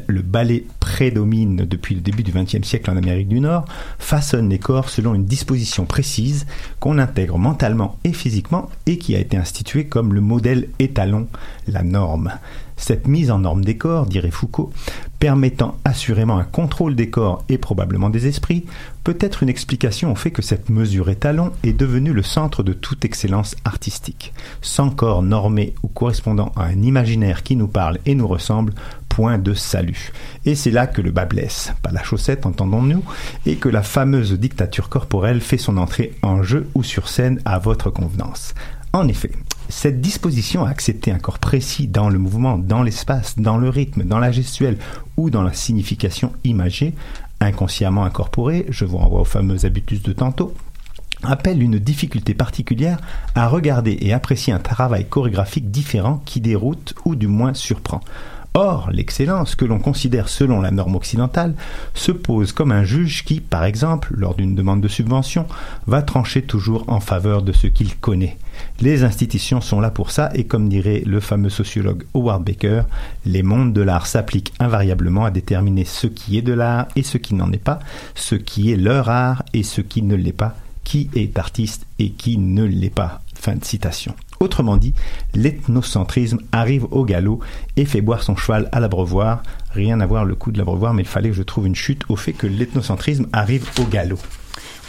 L: le ballet prédomine depuis le début du XXe siècle en Amérique du Nord, façonnent les corps selon une disposition précise qu'on intègre mentalement et physiquement et qui a été instituée comme le modèle étalon, la norme. Cette mise en norme des corps, dirait Foucault, permettant assurément un contrôle des corps et probablement des esprits, peut être une explication au fait que cette mesure étalon est devenue le centre de toute excellence artistique. Sans corps normé ou correspondant à un imaginaire qui nous parle et nous ressemble, point de salut. Et c'est là que le bas blesse, pas la chaussette, entendons-nous, et que la fameuse dictature corporelle fait son entrée en jeu ou sur scène à votre convenance. En effet, cette disposition à accepter un corps précis dans le mouvement, dans l'espace, dans le rythme, dans la gestuelle ou dans la signification imagée, inconsciemment incorporée, je vous renvoie au fameux habitus de tantôt, appelle une difficulté particulière à regarder et apprécier un travail chorégraphique différent qui déroute ou du moins surprend. Or, l'excellence que l'on considère selon la norme occidentale se pose comme un juge qui, par exemple, lors d'une demande de subvention, va trancher toujours en faveur de ce qu'il connaît. Les institutions sont là pour ça et comme dirait le fameux sociologue Howard Baker, les mondes de l'art s'appliquent invariablement à déterminer ce qui est de l'art et ce qui n'en est pas, ce qui est leur art et ce qui ne l'est pas, qui est artiste et qui ne l'est pas. Fin de citation. Autrement dit, l'ethnocentrisme arrive au galop et fait boire son cheval à l'abreuvoir. Rien à voir le coup de l'abreuvoir, mais il fallait que je trouve une chute au fait que l'ethnocentrisme arrive au galop.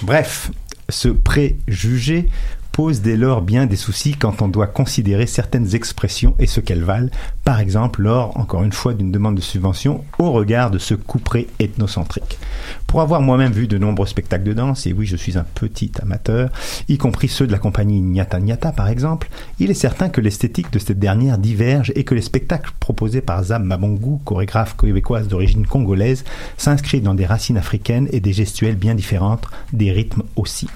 L: Bref, Ce préjugé pose dès lors bien des soucis quand on doit considérer certaines expressions et ce qu'elles valent, par exemple lors, encore une fois, d'une demande de subvention au regard de ce couperet ethnocentrique. Pour avoir moi-même vu de nombreux spectacles de danse, et oui, je suis un petit amateur, y compris ceux de la compagnie Nyata Nyata par exemple, il est certain que l'esthétique de cette dernière diverge et que les spectacles proposés par Zam Mabongu, chorégraphe québécoise d'origine congolaise, s'inscrivent dans des racines africaines et des gestuelles bien différentes, des rythmes aussi.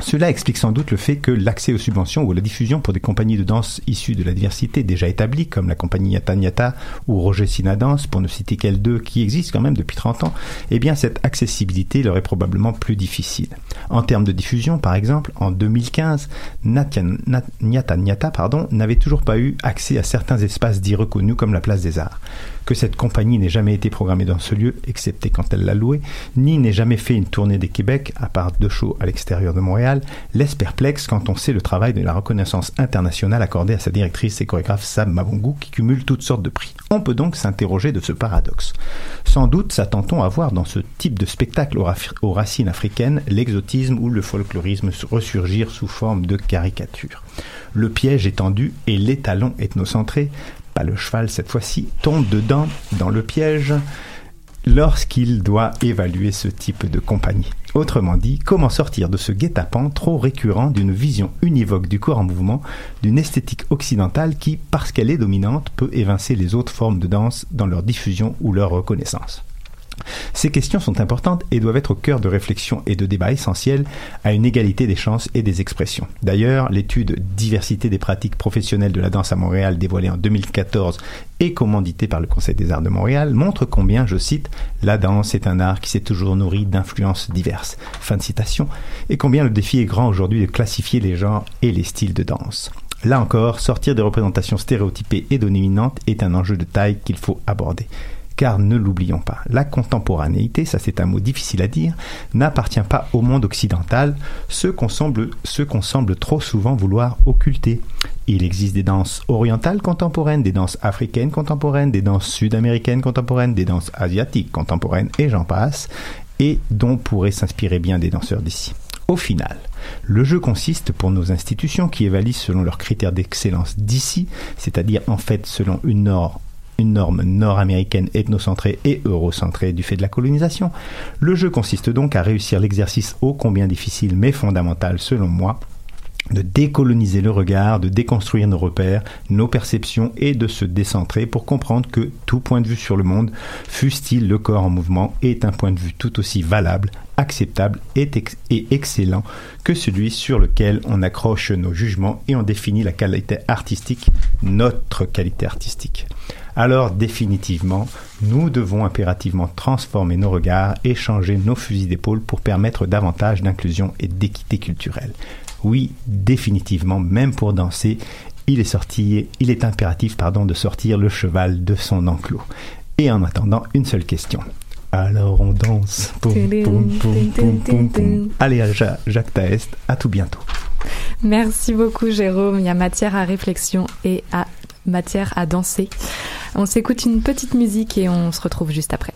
L: Cela explique sans doute le fait que l'accès aux subventions ou à la diffusion pour des compagnies de danse issues de la diversité déjà établies, comme la compagnie Yata Nyata ou Roger Sina Danse, pour ne citer qu'elles deux, qui existent quand même depuis 30 ans, eh bien cette accessibilité leur est probablement plus difficile. En termes de diffusion, par exemple, en 2015, Natya, Nat, Nyata Nyata pardon, n'avait toujours pas eu accès à certains espaces dits reconnus comme la Place des Arts que cette compagnie n'ait jamais été programmée dans ce lieu, excepté quand elle l'a loué, ni n'ait jamais fait une tournée des Québec, à part deux shows à l'extérieur de Montréal, laisse perplexe quand on sait le travail de la reconnaissance internationale accordée à sa directrice et chorégraphe Sam Mabongu qui cumule toutes sortes de prix. On peut donc s'interroger de ce paradoxe. Sans doute s'attend-on à voir dans ce type de spectacle aux, racines africaines l'exotisme ou le folklorisme ressurgir sous forme de caricature. Le piège étendu et l'étalon ethnocentré pas le cheval cette fois-ci, tombe dedans dans le piège lorsqu'il doit évaluer ce type de compagnie. Autrement dit, comment sortir de ce guet-apens trop récurrent d'une vision univoque du corps en mouvement, d'une esthétique occidentale qui, parce qu'elle est dominante, peut évincer les autres formes de danse dans leur diffusion ou leur reconnaissance. Ces questions sont importantes et doivent être au cœur de réflexions et de débats essentiels à une égalité des chances et des expressions. D'ailleurs, l'étude Diversité des pratiques professionnelles de la danse à Montréal dévoilée en 2014 et commanditée par le Conseil des arts de Montréal montre combien, je cite, la danse est un art qui s'est toujours nourri d'influences diverses. Fin de citation. Et combien le défi est grand aujourd'hui de classifier les genres et les styles de danse. Là encore, sortir des représentations stéréotypées et dominantes est un enjeu de taille qu'il faut aborder car ne l'oublions pas, la contemporanéité, ça c'est un mot difficile à dire, n'appartient pas au monde occidental, ce qu'on semble, trop souvent vouloir occulter. Il existe des danses orientales contemporaines, des danses africaines contemporaines, des danses sud-américaines contemporaines, des danses asiatiques contemporaines, et j'en passe, et dont pourraient s'inspirer bien des danseurs d'ici. Au final, le jeu consiste pour nos institutions qui évaluent selon leurs critères d'excellence d'ici, c'est-à-dire en fait selon une norme une norme nord-américaine ethnocentrée et eurocentrée du fait de la colonisation. Le jeu consiste donc à réussir l'exercice ô combien difficile mais fondamental selon moi de décoloniser le regard, de déconstruire nos repères, nos perceptions et de se décentrer pour comprendre que tout point de vue sur le monde, fût-il le corps en mouvement, est un point de vue tout aussi valable, acceptable et, et, excellent que celui sur lequel on accroche nos jugements et on définit la qualité artistique, notre qualité artistique alors définitivement, nous devons impérativement transformer nos regards et changer nos fusils d'épaule pour permettre davantage d'inclusion et d'équité culturelle. Oui, définitivement, même pour danser, il est sorti, il est impératif, pardon, de sortir le cheval de son enclos. Et en attendant, une seule question. Alors on danse. Allez, Jacques Taest, à tout bientôt.
D: Merci beaucoup, Jérôme. Il y a matière à réflexion et à matière à danser. On s'écoute une petite musique et on se retrouve juste après.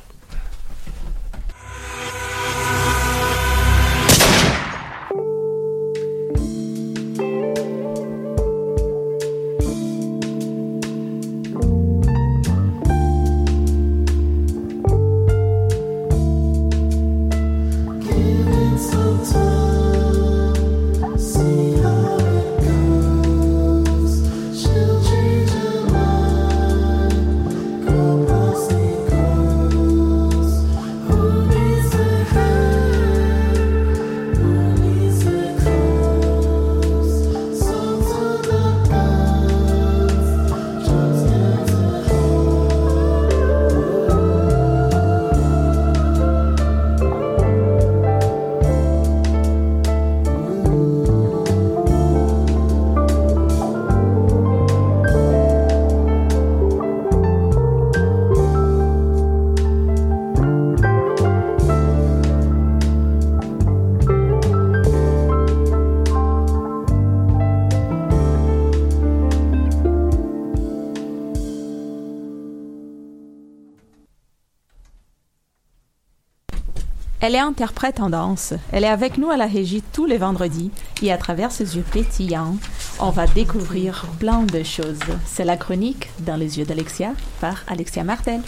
I: Elle est interprète en danse. Elle est avec nous à la régie tous les vendredis et à travers ses yeux pétillants, on va découvrir plein de choses. C'est la chronique Dans les yeux d'Alexia par Alexia Martel.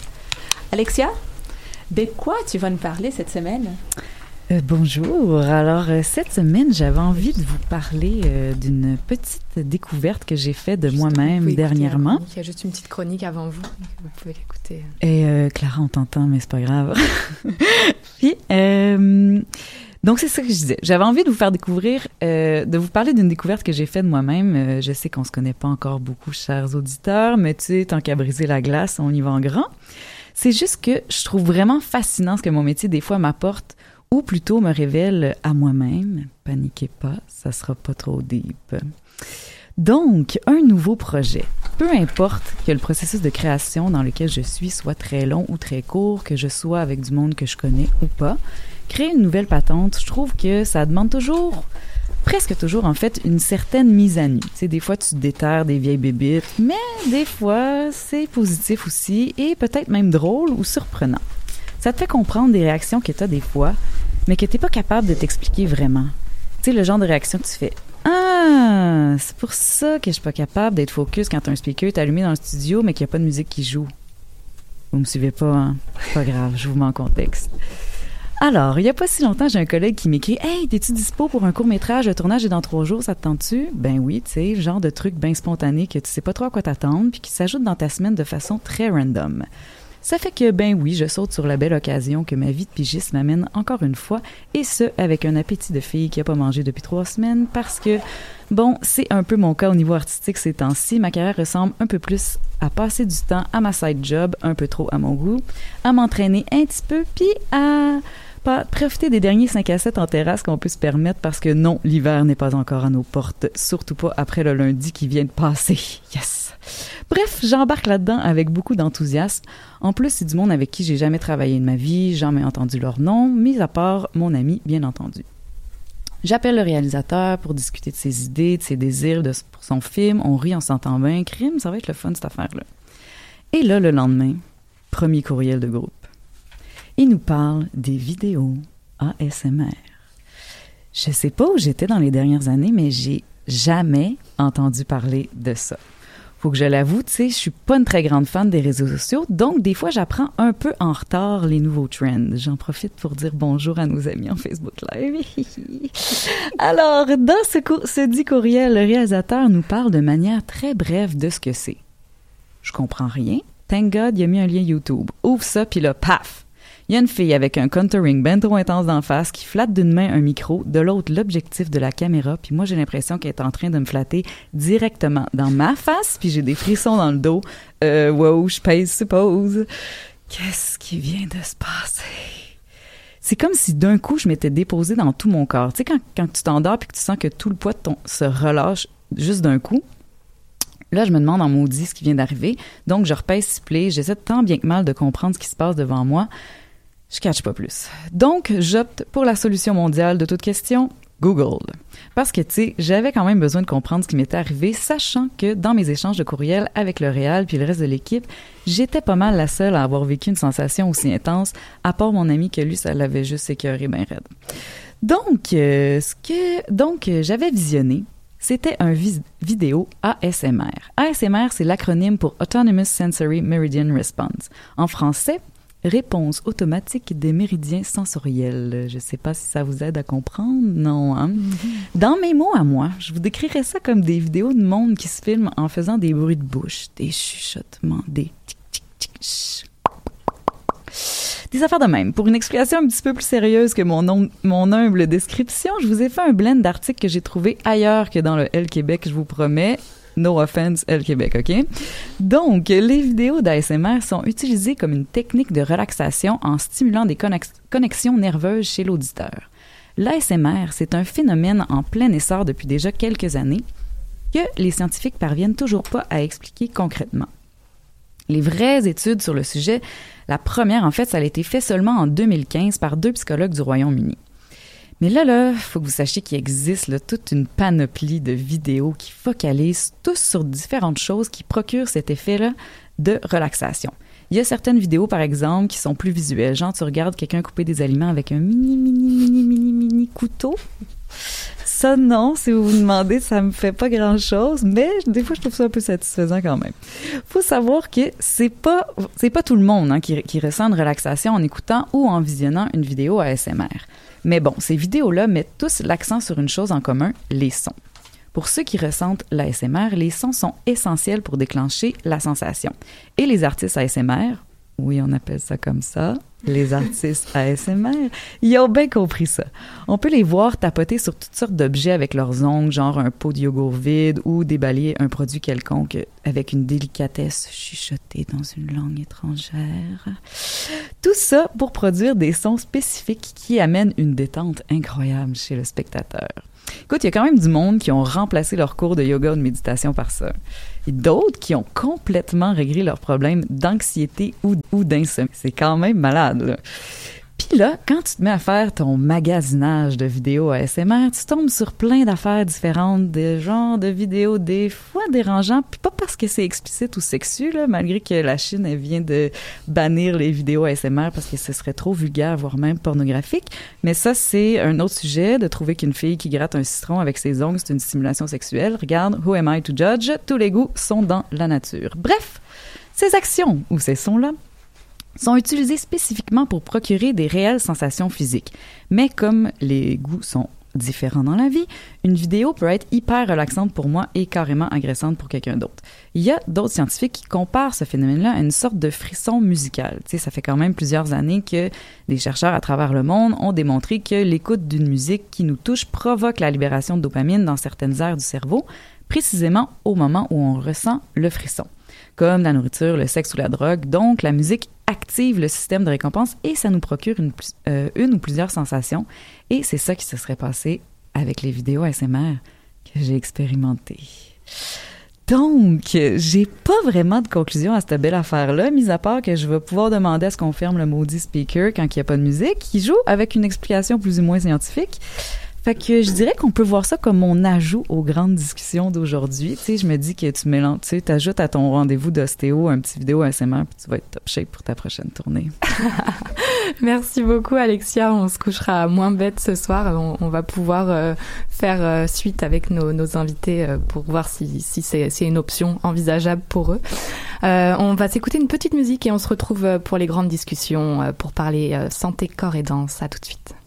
I: Alexia, de quoi tu vas nous parler cette semaine?
M: Euh, bonjour. Alors, euh, cette semaine, j'avais envie de vous parler euh, d'une petite découverte que j'ai faite de moi-même dernièrement.
D: Il y a juste une petite chronique avant vous. Vous pouvez l'écouter.
M: Et Clara, on t'entend, mais c'est pas grave. Puis, donc c'est ça que je disais. J'avais envie de vous faire découvrir, de vous parler d'une découverte que j'ai faite de moi-même. je sais qu'on se connaît pas encore beaucoup, chers auditeurs, mais tu sais, tant qu'à briser la glace, on y va en grand. C'est juste que je trouve vraiment fascinant ce que mon métier des fois m'apporte ou plutôt me révèle à moi-même, paniquez pas, ça sera pas trop deep. Donc, un nouveau projet. Peu importe que le processus de création dans lequel je suis soit très long ou très court, que je sois avec du monde que je connais ou pas, créer une nouvelle patente, je trouve que ça demande toujours, presque toujours en fait, une certaine mise à nu. Tu sais, des fois tu déterres des vieilles bébites, mais des fois c'est positif aussi et peut-être même drôle ou surprenant. Ça te fait comprendre des réactions que tu as des fois, mais que tu n'es pas capable de t'expliquer vraiment. Tu sais, le genre de réaction que tu fais. Ah, c'est pour ça que je suis pas capable d'être focus quand un speaker est allumé dans le studio, mais qu'il n'y a pas de musique qui joue. Vous me suivez pas, hein? Pas grave, je vous mets en contexte. Alors, il y a pas si longtemps, j'ai un collègue qui m'écrit Hey, t'es-tu dispo pour un court-métrage? Le tournage est dans trois jours, ça te tente-tu? Ben oui, tu sais, le genre de truc bien spontané que tu sais pas trop à quoi t'attendre, puis qui s'ajoute dans ta semaine de façon très random. Ça fait que, ben oui, je saute sur la belle occasion que ma vie de pigiste m'amène encore une fois, et ce, avec un appétit de fille qui a pas mangé depuis trois semaines, parce que, bon, c'est un peu mon cas au niveau artistique ces temps-ci. Ma carrière ressemble un peu plus à passer du temps à ma side job, un peu trop à mon goût, à m'entraîner un petit peu, puis à profiter des derniers 5 à 7 en terrasse qu'on peut se permettre parce que non, l'hiver n'est pas encore à nos portes, surtout pas après le lundi qui vient de passer. Yes! Bref, j'embarque là-dedans avec beaucoup d'enthousiasme. En plus, c'est du monde avec qui j'ai jamais travaillé de ma vie, jamais entendu leur nom, mis à part mon ami, bien entendu. J'appelle le réalisateur pour discuter de ses idées, de ses désirs de, son film. On rit, on s'entend bien. Crime, ça va être le fun, cette affaire-là. Et là, le lendemain, premier courriel de groupe. Il nous parle des vidéos ASMR. Je sais pas où j'étais dans les dernières années, mais j'ai jamais entendu parler de ça faut que je l'avoue, tu sais, je suis pas une très grande fan des réseaux sociaux, donc des fois j'apprends un peu en retard les nouveaux trends. J'en profite pour dire bonjour à nos amis en Facebook Live. Alors, dans ce, dit courriel, le réalisateur nous parle de manière très brève de ce que c'est. Je comprends rien. Thank God, il a mis un lien YouTube. Ouvre ça, puis là, paf! Il y a une fille avec un contouring ben trop intense d'en face qui flatte d'une main un micro, de l'autre l'objectif de la caméra, puis moi j'ai l'impression qu'elle est en train de me flatter directement dans ma face, puis j'ai des frissons dans le dos. Euh, wow, je pèse suppose. Qu'est-ce qui vient de se passer? C'est comme si d'un coup je m'étais déposé dans tout mon corps. Tu sais, quand, quand tu t'endors puis que tu sens que tout le poids de ton, se relâche juste d'un coup, Là, je me demande en maudit ce qui vient d'arriver. Donc, je repèse siffler. J'essaie tant bien que mal de comprendre ce qui se passe devant moi. Je catch pas plus. Donc, j'opte pour la solution mondiale de toute question, Google. Parce que, tu sais, j'avais quand même besoin de comprendre ce qui m'était arrivé, sachant que dans mes échanges de courriel avec le Réal puis le reste de l'équipe, j'étais pas mal la seule à avoir vécu une sensation aussi intense, à part mon ami que lui, ça l'avait juste écœuré bien raide. Donc, euh, ce que, donc, euh, j'avais visionné, c'était un vidéo ASMR. ASMR, c'est l'acronyme pour Autonomous Sensory Meridian Response. En français, Réponse automatique des méridiens sensoriels. Je ne sais pas si ça vous aide à comprendre, non. Hein? Mm-hmm. Dans mes mots à moi, je vous décrirais ça comme des vidéos de monde qui se filment en faisant des bruits de bouche, des chuchotements, des tic tic tic des affaires de même. Pour une explication un petit peu plus sérieuse que mon, mon humble description, je vous ai fait un blend d'articles que j'ai trouvé ailleurs que dans le L Québec, je vous promets. No offense, El Québec, OK? Donc, les vidéos d'ASMR sont utilisées comme une technique de relaxation en stimulant des connexions nerveuses chez l'auditeur. L'ASMR, c'est un phénomène en plein essor depuis déjà quelques années que les scientifiques parviennent toujours pas à expliquer concrètement. Les vraies études sur le sujet, la première, en fait, ça a été fait seulement en 2015 par deux psychologues du Royaume-Uni. Mais là, là, faut que vous sachiez qu'il existe toute une panoplie de vidéos qui focalisent tous sur différentes choses qui procurent cet effet-là de relaxation. Il y a certaines vidéos, par exemple, qui sont plus visuelles. Genre, tu regardes quelqu'un couper des aliments avec un mini, mini, mini, mini, mini couteau. Ça, non, si vous vous demandez, ça me fait pas grand chose, mais des fois, je trouve ça un peu satisfaisant quand même. Faut savoir que c'est pas, pas tout le monde hein, qui, qui ressent une relaxation en écoutant ou en visionnant une vidéo ASMR. Mais bon, ces vidéos-là mettent tous l'accent sur une chose en commun, les sons. Pour ceux qui ressentent l'ASMR, les sons sont essentiels pour déclencher la sensation. Et les artistes ASMR, oui, on appelle ça comme ça, les artistes ASMR, ils ont bien compris ça. On peut les voir tapoter sur toutes sortes d'objets avec leurs ongles, genre un pot de yogourt vide ou déballer un produit quelconque avec une délicatesse chuchotée dans une langue étrangère. Tout ça pour produire des sons spécifiques qui amènent une détente incroyable chez le spectateur. Écoute, il y a quand même du monde qui ont remplacé leur cours de yoga ou de méditation par ça. Et d'autres qui ont complètement réglé leurs problèmes d'anxiété ou, ou d'insomnie. C'est quand même malade, là. Puis là, quand tu te mets à faire ton magasinage de vidéos ASMR, tu tombes sur plein d'affaires différentes, des genres de vidéos des fois dérangeants, puis pas parce que c'est explicite ou sexu, là, malgré que la Chine elle vient de bannir les vidéos ASMR parce que ce serait trop vulgaire, voire même pornographique. Mais ça, c'est un autre sujet, de trouver qu'une fille qui gratte un citron avec ses ongles, c'est une stimulation sexuelle. Regarde, Who am I to judge? Tous les goûts sont dans la nature. Bref, ces actions ou ces sons-là sont utilisés spécifiquement pour procurer des réelles sensations physiques. Mais comme les goûts sont différents dans la vie, une vidéo peut être hyper relaxante pour moi et carrément agressante pour quelqu'un d'autre. Il y a d'autres scientifiques qui comparent ce phénomène-là à une sorte de frisson musical. Tu sais, ça fait quand même plusieurs années que des chercheurs à travers le monde ont démontré que l'écoute d'une musique qui nous touche provoque la libération de dopamine dans certaines aires du cerveau, précisément au moment où on ressent le frisson comme la nourriture, le sexe ou la drogue. Donc, la musique active le système de récompense et ça nous procure une, euh, une ou plusieurs sensations. Et c'est ça qui se serait passé avec les vidéos ASMR que j'ai expérimentées. Donc, j'ai pas vraiment de conclusion à cette belle affaire-là, mis à part que je vais pouvoir demander à ce qu'on ferme le maudit speaker quand il n'y a pas de musique, qui joue avec une explication plus ou moins scientifique. Fait que je dirais qu'on peut voir ça comme mon ajout aux grandes discussions d'aujourd'hui. Tu sais, je me dis que tu mélanges, tu sais, t'ajoutes à ton rendez-vous d'ostéo un petit vidéo ASMR puis tu vas être top shape pour ta prochaine tournée.
D: Merci beaucoup, Alexia. On se couchera moins bête ce soir. On, va pouvoir euh, faire euh, suite avec nos, invités euh, pour voir si c'est une option envisageable pour eux. on va s'écouter une petite musique et on se retrouve pour les grandes discussions pour parler santé, corps et danse. À tout de suite.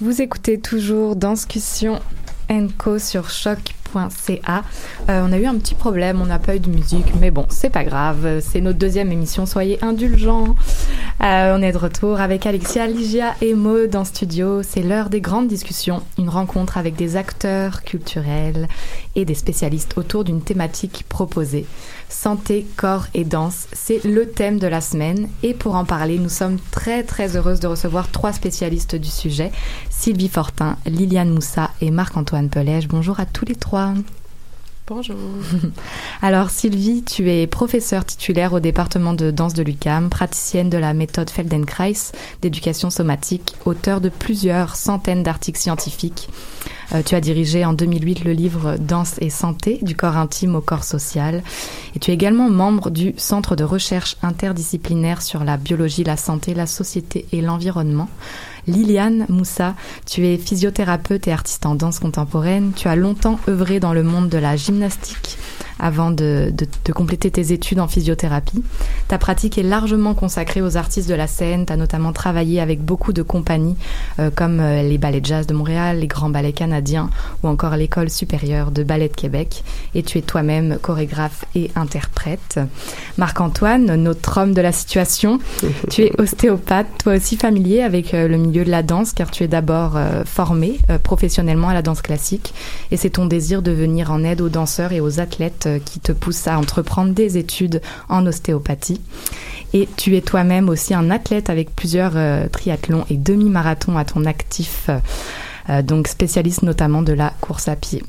D: Vous écoutez toujours Danscussion Co sur choc.ca. Euh, on a eu un petit problème, on n'a pas eu de musique, mais bon, c'est pas grave. C'est notre deuxième émission, soyez indulgents. Euh, on est de retour avec Alexia, Ligia et Maud en studio. C'est l'heure des grandes discussions, une rencontre avec des acteurs culturels et des spécialistes autour d'une thématique proposée. Santé, corps et danse, c'est le thème de la semaine. Et pour en parler, nous sommes très très heureuses de recevoir trois spécialistes du sujet, Sylvie Fortin, Liliane Moussa et Marc-Antoine Pelège. Bonjour à tous les trois. Bonjour. Alors Sylvie, tu es professeure titulaire au département de danse de l'UCAM, praticienne de la méthode Feldenkrais d'éducation somatique, auteur de plusieurs centaines d'articles scientifiques. Euh, tu as dirigé en 2008 le livre Danse et santé, du corps intime au corps social. Et tu es également membre du Centre de recherche interdisciplinaire sur la biologie, la santé, la société et l'environnement. Liliane Moussa, tu es physiothérapeute et artiste en danse contemporaine. Tu as longtemps œuvré dans le monde de la gymnastique avant de, de, compléter tes études en physiothérapie. Ta pratique est largement consacrée aux artistes de la scène. Tu as notamment travaillé avec beaucoup de compagnies euh, comme euh, les ballets jazz de Montréal, les grands ballets canadiens ou encore l'école supérieure de ballet de Québec. Et tu es toi-même chorégraphe et interprète. Marc-Antoine, notre homme de la situation, tu es ostéopathe, toi aussi familier avec euh, le milieu de la danse car tu es d'abord formé professionnellement à la danse classique et c'est ton désir de venir en aide aux danseurs et aux athlètes qui te pousse à entreprendre des études en ostéopathie. Et tu es toi-même aussi un athlète avec plusieurs euh, triathlons et demi-marathons à ton actif, euh, donc spécialiste notamment de la course à pied.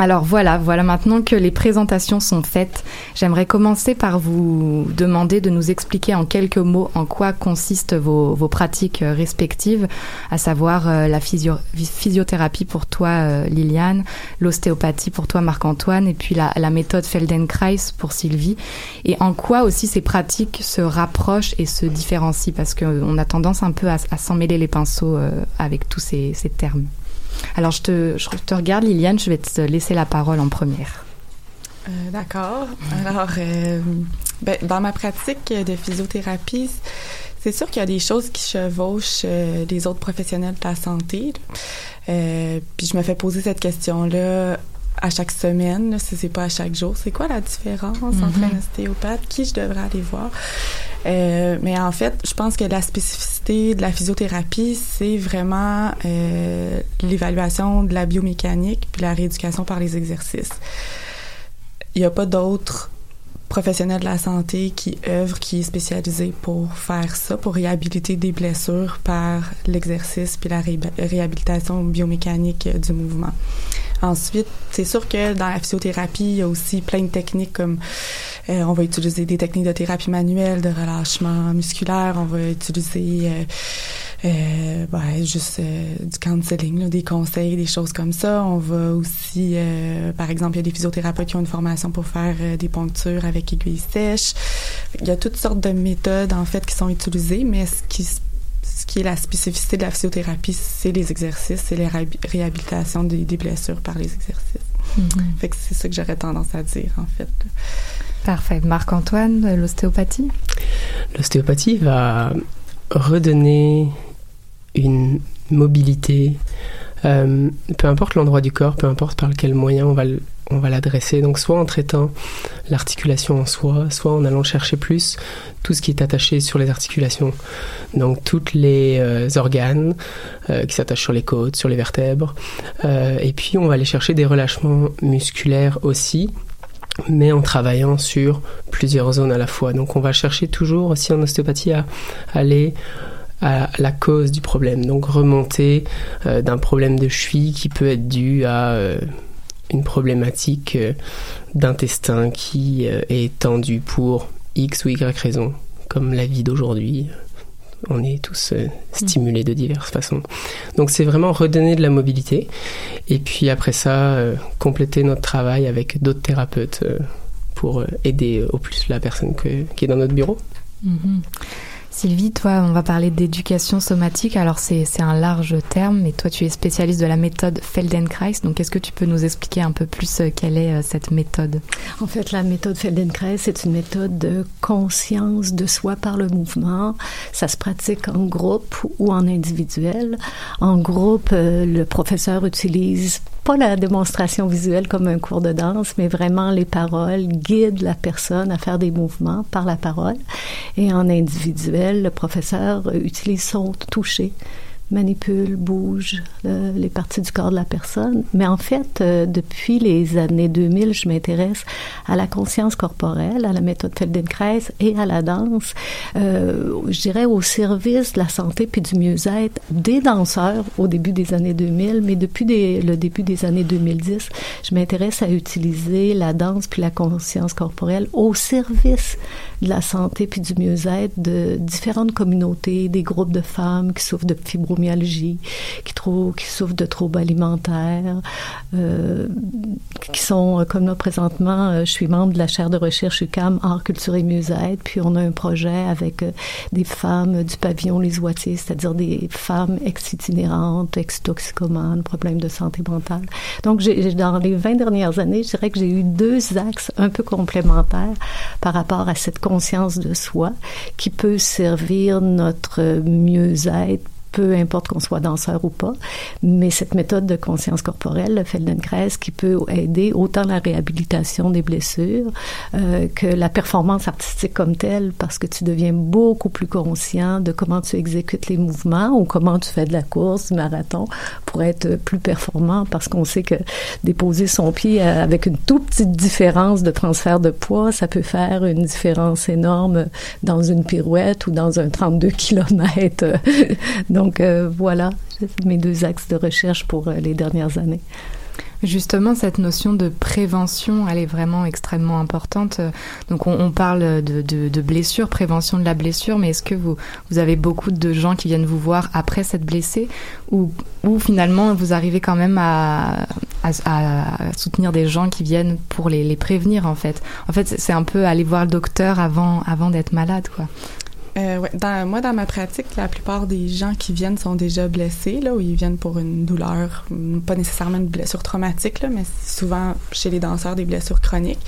D: Alors voilà, voilà maintenant que les présentations sont faites, j'aimerais commencer par vous demander de nous expliquer en quelques mots en quoi consistent vos, vos pratiques euh, respectives, à savoir euh, la physiothérapie pour toi euh, Liliane, l'ostéopathie pour toi Marc-Antoine et puis la, la, méthode Feldenkrais pour Sylvie, et en quoi aussi ces pratiques se rapprochent et se différencient? Parce qu'on a tendance un peu à, à s'en mêler les pinceaux avec tous ces, ces termes. Alors, je te, regarde, Liliane, je vais te laisser la parole en première.
N: Euh, D'accord. Alors, euh, ben, dans ma pratique de physiothérapie, c'est sûr qu'il y a des choses qui chevauchent euh, les autres professionnels de la santé. Euh, puis je me fais poser cette question-là à chaque semaine, si c'est pas à chaque jour. C'est quoi la différence entre mm-hmm. un ostéopathe? Qui je devrais aller voir? Euh, mais en fait, je pense que la spécificité de la physiothérapie, c'est vraiment euh, l'évaluation de la biomécanique puis la rééducation par les exercices. Il n'y a pas d'autres professionnels de la santé qui œuvrent, qui est spécialisé pour faire ça, pour réhabiliter des blessures par l'exercice puis la réhabilitation biomécanique du mouvement. Ensuite, c'est sûr que dans la physiothérapie, il y a aussi plein de techniques comme euh, on va utiliser des techniques de thérapie manuelle, de relâchement musculaire, on va utiliser euh, euh, ben, juste du counseling, des conseils, des choses comme ça. On va aussi, par exemple, il y a des physiothérapeutes qui ont une formation pour faire des ponctures avec aiguilles sèches. Il y a toutes sortes de méthodes, en fait, qui sont utilisées, mais ce qui se qui est la spécificité de la physiothérapie, c'est les exercices, c'est les réhabilitations des, blessures par les exercices. Fait que c'est ça que j'aurais tendance à dire, en fait.
D: Parfait. Marc-Antoine, l'ostéopathie?
O: L'ostéopathie va redonner une mobilité, euh, peu importe l'endroit du corps, peu importe par quel moyen on va le on va l'adresser. Donc soit en traitant l'articulation en soi, soit en allant chercher plus tout ce qui est attaché sur les articulations. Donc toutes les euh, organes euh, qui s'attachent sur les côtes, sur les vertèbres. Euh, et puis on va aller chercher des relâchements musculaires aussi mais en travaillant sur plusieurs zones à la fois. Donc on va chercher toujours aussi en ostéopathie à aller à la cause du problème. Donc remonter d'un problème de cheville qui peut être dû à une problématique euh, d'intestin qui euh, est tendue pour X ou Y raison, comme la vie d'aujourd'hui. On est tous euh, stimulés de diverses façons. Donc c'est vraiment redonner de la mobilité et puis après ça, compléter notre travail avec d'autres thérapeutes pour aider au plus la personne qui est dans notre bureau.
D: Mm-hmm. Sylvie, toi, on va parler d'éducation somatique. Alors, c'est un large terme, mais toi, tu es spécialiste de la méthode Feldenkrais. Donc, est-ce que tu peux nous expliquer un peu plus euh, quelle est euh, cette méthode?
P: En fait, la méthode Feldenkrais, c'est une méthode de conscience de soi par le mouvement. Ça se pratique en groupe ou en individuel. En groupe, euh, le professeur utilise pas la démonstration visuelle comme un cours de danse, mais vraiment les paroles guident la personne à faire des mouvements par la parole. Et en individuel, le professeur utilise son toucher manipule, bouge euh, les parties du corps de la personne. Mais en fait, euh, depuis les années 2000, je m'intéresse à la conscience corporelle, à la méthode Feldenkrais et à la danse, euh, je dirais au service de la santé puis du mieux-être des danseurs au début des années 2000, mais depuis le début des années 2010, je m'intéresse à utiliser la danse puis la conscience corporelle au service de la santé puis du mieux-être de différentes communautés, des groupes de femmes qui souffrent de fibromyalgie, qui, trou- qui souffrent de troubles alimentaires, euh, qui sont, euh, comme là présentement, euh, je suis membre de la chaire de recherche UCAM Art, Culture et Mieux-être, puis on a un projet avec euh, des femmes du pavillon Les Oitiers, c'est-à-dire des femmes ex-itinérantes, ex-toxicomanes, problèmes de santé mentale. Donc, j'ai- dans les 20 dernières années, je dirais que j'ai eu deux axes un peu complémentaires par rapport à cette conscience de soi qui peut servir notre mieux-être peu importe qu'on soit danseur ou pas, mais cette méthode de conscience corporelle, le Feldenkrais, qui peut aider autant la réhabilitation des blessures euh, que la performance artistique comme telle, parce que tu deviens beaucoup plus conscient de comment tu exécutes les mouvements ou comment tu fais de la course, du marathon, pour être plus performant, parce qu'on sait que déposer son pied avec une toute petite différence de transfert de poids, ça peut faire une différence énorme dans une pirouette ou dans un 32 km. Donc euh, voilà, mes deux axes de recherche pour euh, les dernières années.
D: Justement, cette notion de prévention, elle est vraiment extrêmement importante. Donc, on, parle de, blessure, prévention de la blessure, mais est-ce que vous, avez beaucoup de gens qui viennent vous voir après cette blessée ou, finalement vous arrivez quand même à, soutenir des gens qui viennent pour les, les prévenir en fait? En fait, c'est un peu aller voir le docteur avant, avant d'être malade, quoi.
N: Euh, ouais, dans, moi, dans ma pratique, la plupart des gens qui viennent sont déjà blessés, là, ou ils viennent pour une douleur, hum, pas nécessairement une blessure traumatique, là, mais souvent chez les danseurs des blessures chroniques.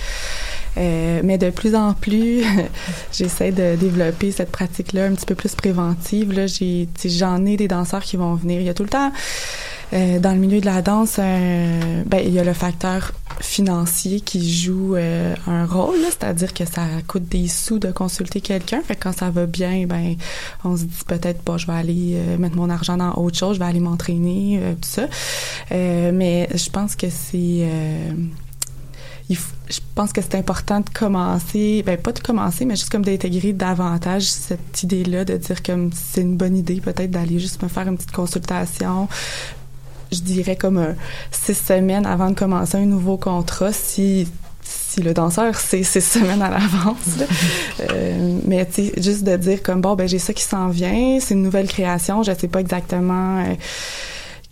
N: Euh, mais de plus en plus, j'essaie de développer cette pratique-là un petit peu plus préventive. Là, j'ai, j'en ai des danseurs qui vont venir. Il y a tout le temps euh, dans le milieu de la danse, euh, ben, il y a le facteur financier qui joue euh, un rôle, c'est-à-dire que ça coûte des sous de consulter quelqu'un. Fait que quand ça va bien, ben on se dit peut-être pas, je vais aller mettre mon argent dans autre chose, je vais aller m'entraîner, tout ça. Mais je pense que c'est je pense que c'est important de commencer, ben pas de commencer, mais juste comme d'intégrer davantage cette idée-là, de dire comme c'est une bonne idée peut-être d'aller juste me faire une petite consultation, je dirais comme un six semaines avant de commencer un nouveau contrat, si si le danseur c'est six semaines à l'avance. Euh, mais tu sais, juste de dire comme bon ben j'ai ça qui s'en vient, c'est une nouvelle création, je sais pas exactement. euh,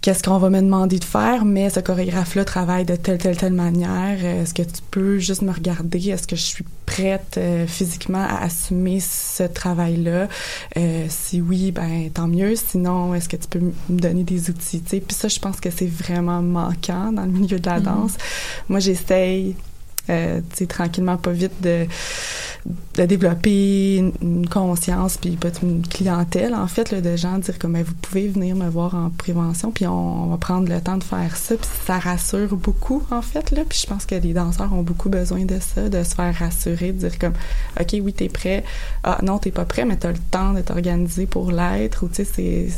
N: qu'est-ce qu'on va me demander de faire, mais ce chorégraphe-là travaille de telle, telle, telle manière. Euh, Est-ce que tu peux juste me regarder? Est-ce que je suis prête euh, physiquement à assumer ce travail-là? Euh, si oui, ben tant mieux. Sinon, est-ce que tu peux me donner des outils? tu sais? Puis ça, je pense que c'est vraiment manquant dans le milieu de la
D: Mhm.
N: danse. Moi, j'essaye euh, tranquillement, pas vite, de, de développer une, conscience, puis pas une clientèle, en fait, là, de gens dire comme, Ben, vous pouvez venir me voir en prévention, puis on, va prendre le temps de faire ça, puis ça rassure beaucoup, en fait, là, puis je pense que les danseurs ont beaucoup besoin de ça, de se faire rassurer, de dire comme, OK, oui, t'es prêt, ah non, t'es pas prêt, mais t'as le temps de t'organiser pour l'être, ou tu sais, c'est,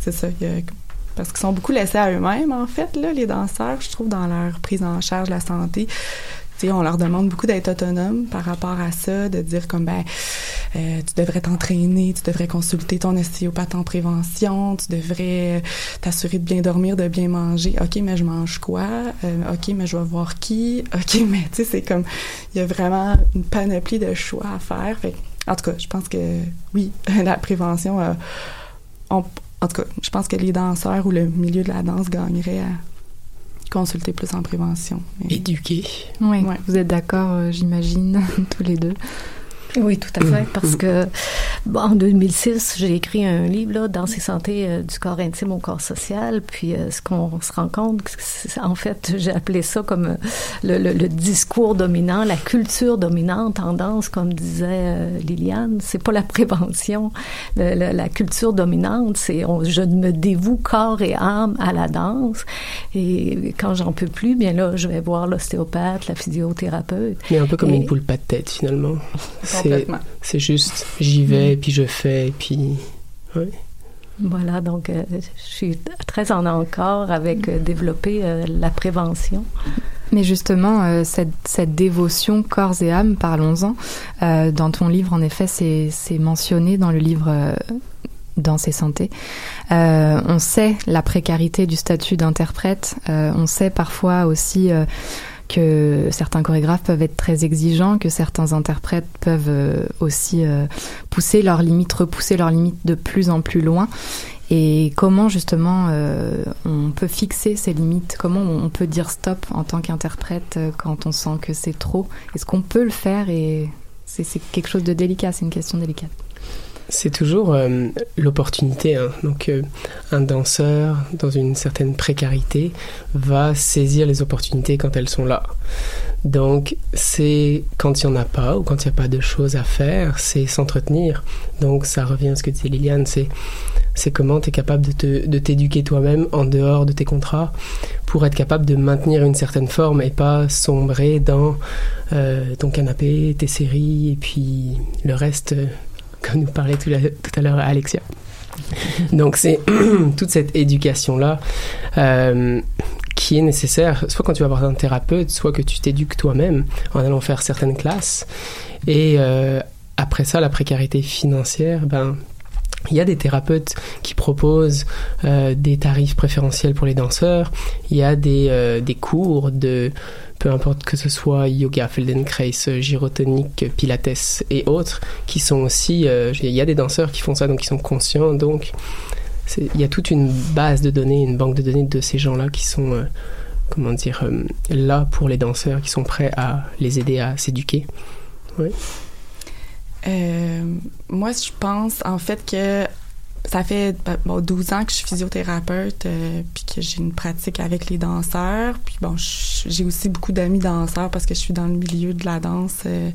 N: c'est ça, parce qu'ils sont beaucoup laissés à eux-mêmes, en fait, là, les danseurs, je trouve, dans leur prise en charge de la santé. On leur demande beaucoup d'être autonomes par rapport à ça, de dire comme ben euh, tu devrais t'entraîner, tu devrais consulter ton ostéopathe en prévention, tu devrais t'assurer de bien dormir, de bien manger. Ok, mais je mange quoi? Euh, Ok, mais je vais voir qui? Ok, mais tu sais c'est comme il y a vraiment une panoplie de choix à faire. Fait, en tout cas, je pense que oui, la prévention. euh, on- en tout cas, je pense que les danseurs ou le milieu de la danse gagnerait à consulter plus en prévention.
O: Éduquer.
D: Oui, vous êtes d'accord, euh, j'imagine, tous les deux?
P: Oui, tout à fait, parce que bon, en 2006, j'ai écrit un livre, là, Dans et santé euh, du corps intime au corps social, puis euh, ce qu'on se rend compte, en fait, j'ai appelé ça comme euh, le, le- le discours dominant, la culture dominante, tendance, comme disait euh, Liliane, c'est pas la prévention. Le- la culture dominante, c'est je me dévoue corps et âme à la danse, et quand j'en peux plus, bien là, je vais voir l'ostéopathe, la physiothérapeute.
O: Mais un peu comme
P: Et-
O: une poule pas de tête finalement. C'est-
P: Complètement.
O: C'est juste, j'y vais, puis je fais, puis.
P: Voilà, donc euh, je suis très en accord avec euh, développer euh, la prévention.
D: Mais justement, euh, cette, cette dévotion corps et âme, parlons-en. Euh, dans ton livre, en effet, c'est c'est mentionné dans le livre euh, Danse et santé. Euh, on sait la précarité du statut d'interprète. Euh, on sait parfois aussi euh, que certains chorégraphes peuvent être très exigeants, que certains interprètes peuvent euh, aussi euh, pousser leurs limites, repousser leurs limites de plus en plus loin. Et comment justement euh, on peut fixer ces limites? Comment on peut dire stop en tant qu'interprète quand on sent que c'est trop? Est-ce qu'on peut le faire? Et c'est quelque chose de délicat, c'est une question délicate.
O: C'est toujours euh, l'opportunité. hein. Donc, euh, un danseur, dans une certaine précarité, va saisir les opportunités quand elles sont là. Donc, c'est quand il n'y en a pas ou quand il n'y a pas de choses à faire, c'est s'entretenir. Donc, ça revient à ce que disait Liliane, c'est comment tu es capable de t'éduquer toi-même en dehors de tes contrats pour être capable de maintenir une certaine forme et pas sombrer dans euh, ton canapé, tes séries et puis le reste, comme nous parlait tout, à l'heure Alexia. Donc c'est toute cette éducation-là euh, qui est nécessaire, soit quand tu vas voir un thérapeute, soit que tu t'éduques toi-même en allant faire certaines classes. Et euh, après ça, la précarité financière, ben, il y a des thérapeutes qui proposent euh, des tarifs préférentiels pour les danseurs. Il y a des, des cours de, peu importe que ce soit yoga, Feldenkrais, gyrotonique, pilates et autres, qui sont aussi... euh, il y a des danseurs qui font ça, donc qui sont conscients. Donc, il y a toute une base de données, une banque de données de ces gens-là qui sont, euh, comment dire, euh, là pour les danseurs, qui sont prêts à les aider à s'éduquer.
N: Euh, moi, je pense en fait que ça fait ben, bon, 12 ans que je suis physiothérapeute, euh, puis que j'ai une pratique avec les danseurs. Puis bon, j'ai aussi beaucoup d'amis danseurs parce que je suis dans le milieu de la danse euh,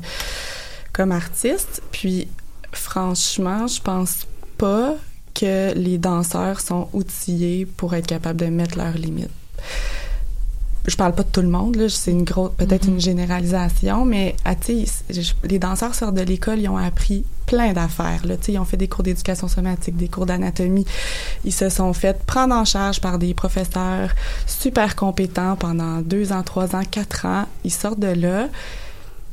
N: comme artiste. Puis franchement, je pense pas que les danseurs sont outillés pour être capables de mettre leurs limites je parle pas de tout le monde, là, c'est une grosse, peut-être une généralisation, mais ah, tu sais, je- les danseurs sortent de l'école, ils ont appris plein d'affaires, là, tu sais, ils ont fait des cours d'éducation somatique, des cours d'anatomie, ils se sont fait prendre en charge par des professeurs super compétents pendant deux ans, trois ans, quatre ans, ils sortent de là,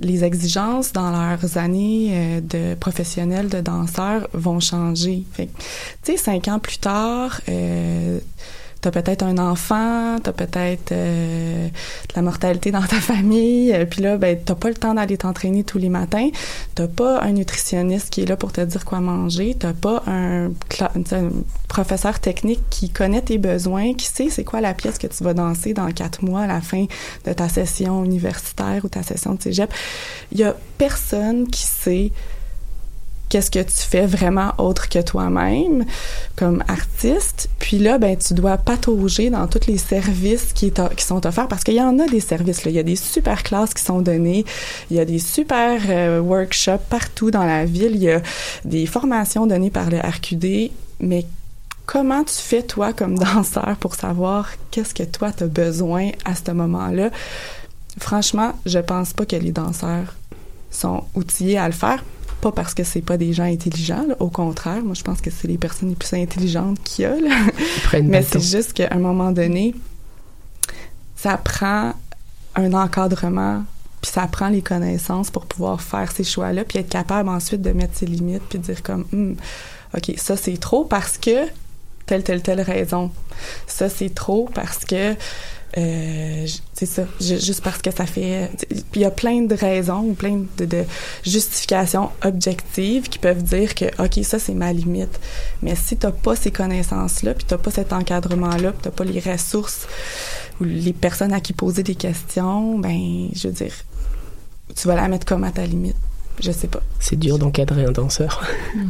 N: les exigences dans leurs années euh, de professionnels de danseurs vont changer. Fait que, tu sais, cinq ans plus tard, euh, t'as peut-être un enfant, t'as peut-être euh, de la mortalité dans ta famille, euh, puis là, ben, t'as pas le temps d'aller t'entraîner tous les matins, t'as pas un nutritionniste qui est là pour te dire quoi manger, t'as pas un, un professeur technique qui connaît tes besoins, qui sait c'est quoi la pièce que tu vas danser dans quatre mois à la fin de ta session universitaire ou ta session de cégep. Il y a personne qui sait qu'est-ce que tu fais vraiment autre que toi-même comme artiste. Puis là, ben, tu dois patauger dans tous les services qui, qui sont offerts parce qu'il y en a des services. Il y a des super classes qui sont données. Il y a des super euh, workshops partout dans la ville. Il y a des formations données par le RQD. Mais comment tu fais, toi, comme danseur, pour savoir qu'est-ce que toi, tu as besoin à ce moment-là? Franchement, je pense pas que les danseurs sont outillés à le faire pas parce que c'est pas des gens intelligents, là. au contraire, moi je pense que c'est les personnes les plus intelligentes qu'il y a. là. Mais c'est juste qu'à un moment donné, ça prend un encadrement, puis ça prend les connaissances pour pouvoir faire ces choix-là, puis être capable ensuite de mettre ses limites, puis dire comme, Hum, ok, ça c'est trop parce que telle telle telle raison. Ça c'est trop parce que euh, c'est ça, ju- juste parce que ça fait. Puis il y a plein de raisons ou plein de, de justifications objectives qui peuvent dire que, OK, ça, c'est ma limite. Mais si tu pas ces connaissances-là, puis tu pas cet encadrement-là, puis tu pas les ressources ou les personnes à qui poser des questions, ben, je veux dire, tu vas la mettre comme à ta limite. Je sais pas.
O: C'est dur d'encadrer un danseur.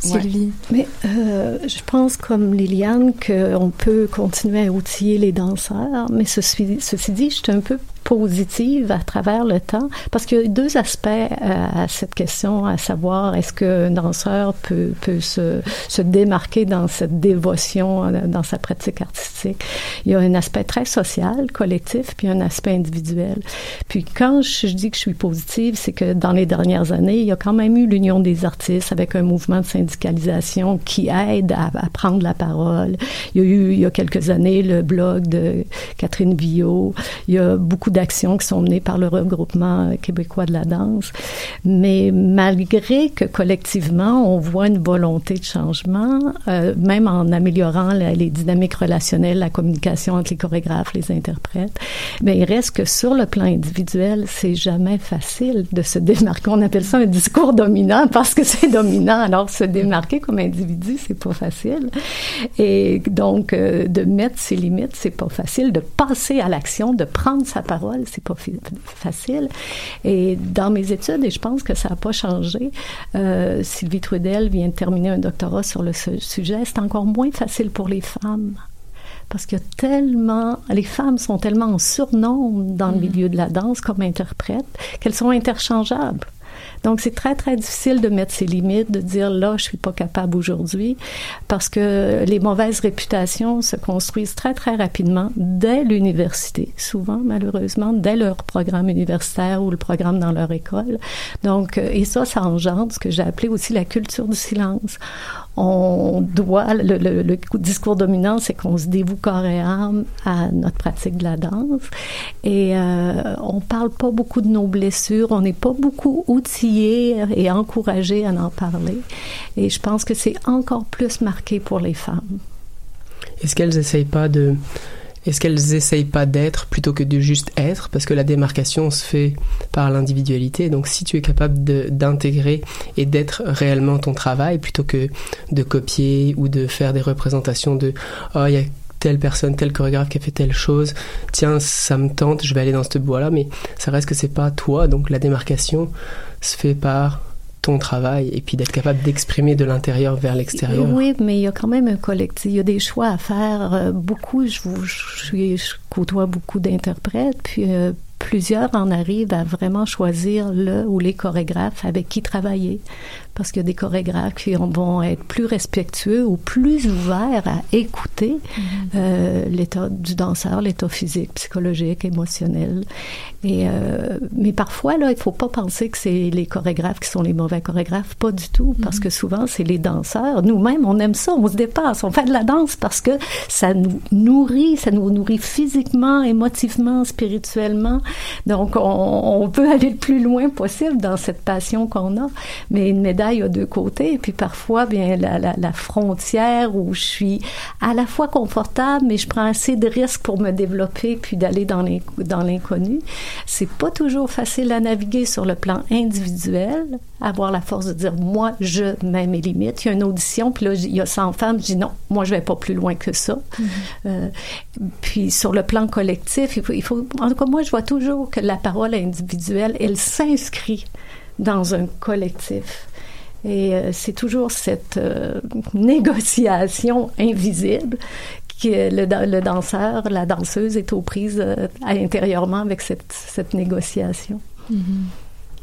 P: Sylvie. Mais euh, je pense, comme Liliane, qu'on peut continuer à outiller les danseurs, mais ceci, ceci dit, je suis un peu positive à travers le temps, parce qu'il y a deux aspects à, à cette question, à savoir est-ce qu'un danseur peut, peut se, se démarquer dans cette dévotion, euh, dans sa pratique artistique? Il y a un aspect très social, collectif, puis un aspect individuel. Puis quand je, je dis que je suis positive, c'est que dans les dernières années, il y a quand même eu l'Union des artistes avec un mouvement de qui aident à, prendre la parole. Il y a eu, il y a quelques années, le blog de Catherine Villot. Il y a beaucoup d'actions qui sont menées par le regroupement québécois de la danse. Mais malgré que collectivement, on voit une volonté de changement, euh, même en améliorant les dynamiques relationnelles, la communication entre les chorégraphes, les interprètes, mais il reste que sur le plan individuel, c'est jamais facile de se démarquer. On appelle ça un discours dominant parce que c'est dominant. Alors, se comme individu, c'est pas facile. Et donc, euh, de mettre ses limites, c'est pas facile. De passer à l'action, de prendre sa parole, c'est pas facile. Et dans mes études, et je pense que ça n'a pas changé, euh, Sylvie Trudel vient de terminer un doctorat sur le sujet, c'est encore moins facile pour les femmes parce que tellement, les femmes sont tellement en surnombre dans le mm. milieu de la danse comme interprètes qu'elles sont interchangeables. Donc, c'est très, très difficile de mettre ses limites, de dire là, je suis pas capable aujourd'hui, parce que les mauvaises réputations se construisent très, très rapidement dès l'université, souvent, malheureusement, dès leur programme universitaire ou le programme dans leur école. Donc, euh, et ça, ça engendre ce que j'ai appelé aussi la culture du silence on doit, le, discours dominant, c'est qu'on se dévoue corps et âme à notre pratique de la danse. Et euh, on parle pas beaucoup de nos blessures, on n'est pas beaucoup outillés et encouragés à en parler. Et je pense que c'est encore plus marqué pour les femmes.
O: Est-ce qu'elles n'essayent pas de est-ce qu'elles essayent pas d'être plutôt que de juste être? Parce que la démarcation se fait par l'individualité. Donc si tu es capable d'intégrer et d'être réellement ton travail plutôt que de copier ou de faire des représentations de oh il y a telle personne, tel chorégraphe qui a fait telle chose, tiens ça me tente, je vais aller dans cette boîte là, mais ça reste que c'est pas toi. Donc la démarcation se fait par ton travail et puis d'être capable d'exprimer de l'intérieur vers l'extérieur.
P: Oui, mais il y a quand même un collectif, il y a des choix à faire. Euh, beaucoup, je, je côtoie beaucoup d'interprètes, puis euh, plusieurs en arrivent à vraiment choisir le ou les chorégraphes avec qui travailler parce qu'il y a des chorégraphes qui vont être plus respectueux ou plus ouverts à écouter mm-hmm. euh, l'état du danseur, l'état physique, psychologique, émotionnel. Et euh, mais parfois là, il faut pas penser que c'est les chorégraphes qui sont les mauvais chorégraphes, pas du tout, parce mm-hmm. que souvent c'est les danseurs. Nous-mêmes, on aime ça, on se dépasse, on fait de la danse parce que ça nous nourrit, ça nous nourrit physiquement, émotivement, spirituellement. Donc on, on peut aller le plus loin possible dans cette passion qu'on a. Mais une médaille a deux côtés. Et puis parfois, bien la, la, la, frontière où je suis à la fois confortable, mais je prends assez de risques pour me développer puis d'aller dans l'inconnu. C'est pas toujours facile à naviguer sur le plan individuel, avoir la force de dire moi je mets mes limites. Il y a une audition puis là il y a 100 femmes, je dis non, moi je vais pas plus loin que ça. Mm-hmm. euh, puis sur le plan collectif, il faut, il faut en tout cas moi je vois toujours que la parole individuelle, elle s'inscrit dans un collectif. Et euh, c'est toujours cette euh, négociation invisible que le, danseur, la danseuse est aux prises euh, intérieurement avec cette, cette négociation.
I: Mm-hmm.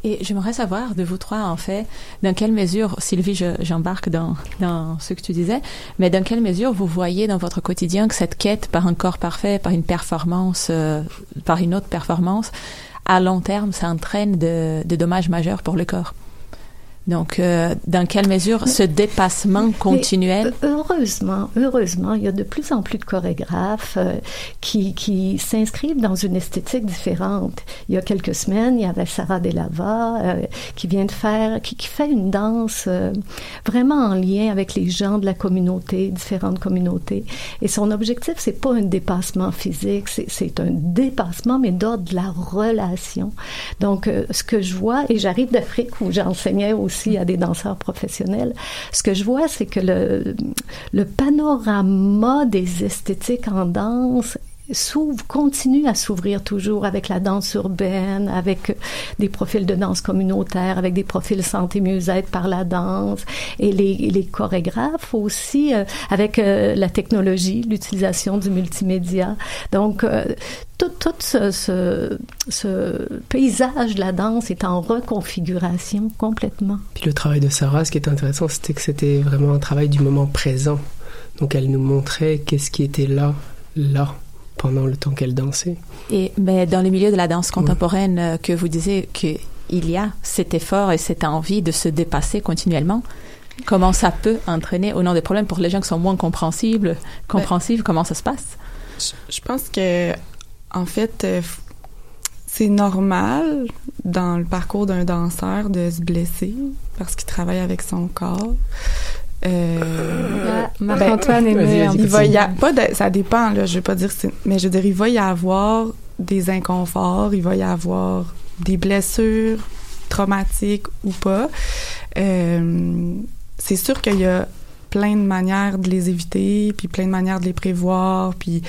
I: Et j'aimerais savoir de vous trois, en fait, dans quelle mesure, Sylvie, j'embarque dans, dans ce que tu disais, mais dans quelle mesure vous voyez dans votre quotidien que cette quête par un corps parfait, par une performance, par une autre performance, à long terme, ça entraîne de, de dommages majeurs pour le corps? Donc, euh, dans quelle mesure ce dépassement continuel
P: Heureusement, heureusement, il y a de plus en plus de chorégraphes euh, qui, qui s'inscrivent dans une esthétique différente. Il y a quelques semaines, il y avait Sarah Delava euh, qui vient de faire, qui, qui fait une danse vraiment en lien avec les gens de la communauté, différentes communautés. Et son objectif, c'est pas un dépassement physique, c'est un dépassement, mais d'ordre de la relation. Donc, ce que je vois, et j'arrive d'Afrique où j'enseignais aussi aussi à des danseurs professionnels. Ce que je vois, c'est que le, le panorama des esthétiques en danse s'ouvre, continue à s'ouvrir toujours avec la danse urbaine, avec des profils de danse communautaire, avec des profils santé mieux-être par la danse, et les, les chorégraphes aussi, euh, avec euh, la technologie, l'utilisation du multimédia. Donc, euh, tout, tout ce, ce, paysage de la danse est en reconfiguration complètement.
O: Puis le travail de Sarah, ce qui est intéressant, c'était que c'était vraiment un travail du moment présent. Donc elle nous montrait qu'est-ce qui était là, là, pendant le temps qu'elle dansait.
I: Et mais dans le milieu de la danse contemporaine, euh, que vous disiez qu'il y a cet effort et cette envie de se dépasser continuellement, comment ça peut entraîner au nom des problèmes pour les gens qui sont moins compréhensibles, compréhensibles, comment ça se passe?
N: Je, pense que, en fait, euh, c'est normal dans le parcours d'un danseur de se blesser parce qu'il travaille avec son corps. Euh,
D: Marc-Antoine
N: ben, il va y a, pas ça dépend là, je vais pas dire mais je veux dire il va y avoir des inconforts, il va y avoir des blessures traumatiques ou pas. Euh, c'est sûr qu'il y a plein de manières de les éviter, puis plein de manières de les prévoir, puis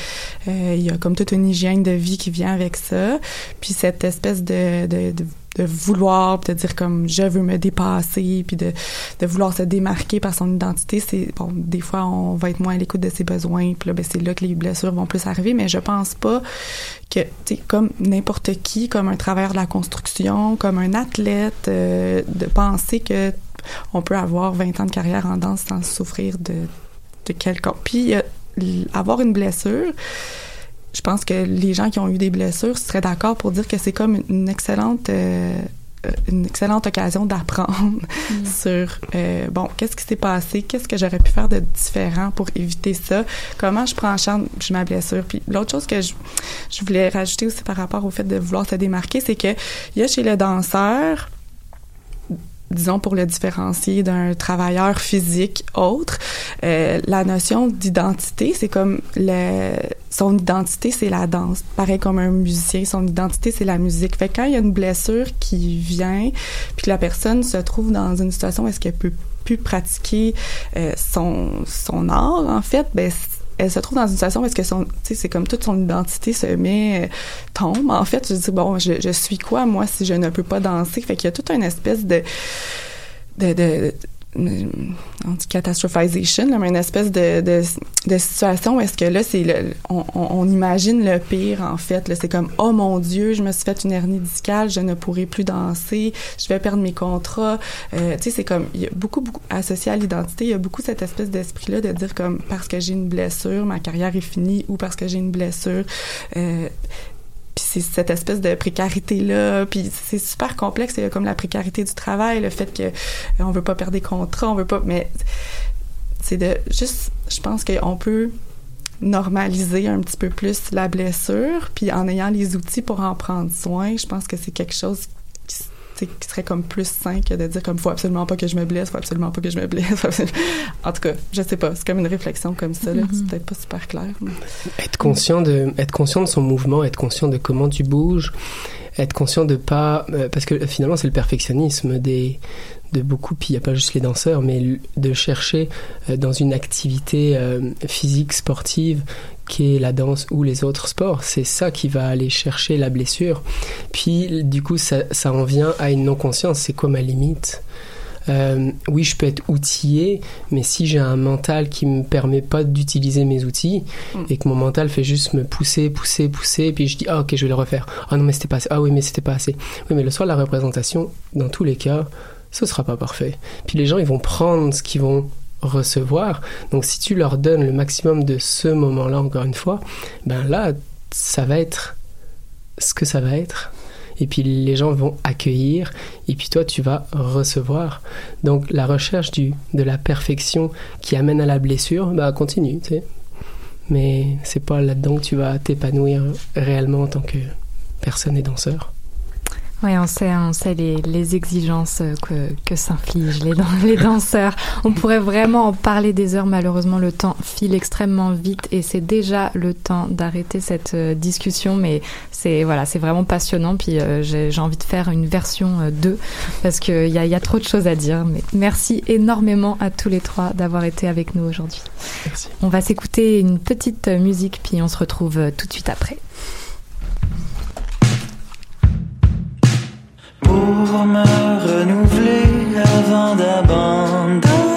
N: euh, il y a comme toute une hygiène de vie qui vient avec ça. Puis cette espèce de, de, de de vouloir, de dire comme je veux me dépasser, puis de, de vouloir se démarquer par son identité, c'est bon. Des fois, on va être moins à l'écoute de ses besoins, puis là, ben, c'est là que les blessures vont plus arriver. Mais je pense pas que, tu comme n'importe qui, comme un travailleur de la construction, comme un athlète, euh, de penser que on peut avoir 20 ans de carrière en danse sans souffrir de de quelque. Puis euh, avoir une blessure je pense que les gens qui ont eu des blessures seraient d'accord pour dire que c'est comme une excellente euh, une excellente occasion d'apprendre mm. sur euh, bon qu'est-ce qui s'est passé qu'est-ce que j'aurais pu faire de différent pour éviter ça comment je prends en charge ma blessure puis l'autre chose que je, je voulais rajouter aussi par rapport au fait de vouloir se démarquer c'est que il y a chez le danseur disons pour le différencier d'un travailleur physique autre, euh, la notion d'identité, c'est comme le, son identité, c'est la danse. Pareil comme un musicien, son identité, c'est la musique. Fait que quand il y a une blessure qui vient, puis que la personne se trouve dans une situation où est-ce qu'elle peut plus pratiquer euh, son, son art, en fait, ben elle se trouve dans une situation est-ce que son, c'est comme toute son identité se met, euh, tombe. En fait, je dis, bon, je, je suis quoi, moi, si je ne peux pas danser? Fait qu'il y a toute une espèce de, de, de on dit catastrophization, mais une espèce de, de, situation où est-ce que là, c'est on, imagine le pire, en fait. C'est comme, oh mon Dieu, je me suis fait une hernie discale, je ne pourrai plus danser, je vais perdre mes contrats. Euh, tu sais, c'est comme, il y a beaucoup, beaucoup, associé à l'identité, il y a beaucoup cette espèce d'esprit-là de dire comme, parce que j'ai une blessure, ma carrière est finie, ou parce que j'ai une blessure. Euh, puis c'est cette espèce de précarité là puis c'est super complexe il y a comme la précarité du travail le fait que euh, on veut pas perdre des contrats on veut pas mais c'est de juste je pense qu'on peut normaliser un petit peu plus la blessure puis en ayant les outils pour en prendre soin je pense que c'est quelque chose qui serait comme plus sain que de dire comme faut absolument pas que je me blesse, faut absolument pas que je me blesse. en tout cas, je sais pas, c'est comme une réflexion comme ça, là, c'est mm-hmm. peut-être pas super clair.
O: Être conscient de, être conscient de son mouvement, être conscient de comment tu bouges, être conscient de pas, euh, parce que finalement c'est le perfectionnisme des de beaucoup, puis il n'y a pas juste les danseurs, mais de chercher euh, dans une activité euh, physique, sportive, qui est la danse ou les autres sports, c'est ça qui va aller chercher la blessure. Puis du coup, ça, ça en vient à une non-conscience, c'est quoi ma limite? Euh, oui, je peux être outillé, mais si j'ai un mental qui me permet pas d'utiliser mes outils mm. et que mon mental fait juste me pousser, pousser, pousser, et puis je dis ah ok je vais le refaire. Ah non mais c'était pas assez. Ah oui mais c'était pas assez. Oui mais le soir la représentation, dans tous les cas, ce sera pas parfait. Puis les gens, ils vont prendre ce qu'ils vont recevoir. Donc si tu leur donnes le maximum de ce moment-là, encore une fois, ben là, ça va être ce que ça va être. Et puis les gens vont accueillir, et puis toi, tu vas recevoir. Donc la recherche du, de la perfection qui amène à la blessure, bah continue, tu sais. Mais c'est pas là-dedans que tu vas t'épanouir réellement en tant que personne et danseur.
D: Oui, on sait, on sait les, les exigences que, que s'infligent les, les danseurs. On pourrait vraiment en parler des heures. Malheureusement, le temps file extrêmement vite et c'est déjà le temps d'arrêter cette euh, discussion. Mais c'est voilà, c'est vraiment passionnant. Puis euh, j'ai envie de faire une version 2 euh, parce qu'il y a, y a trop de choses à dire. Mais merci énormément à tous les trois d'avoir été avec nous aujourd'hui. On va s'écouter une petite musique puis on se retrouve tout de suite après.
K: Pour me renouveler avant d'abandonner.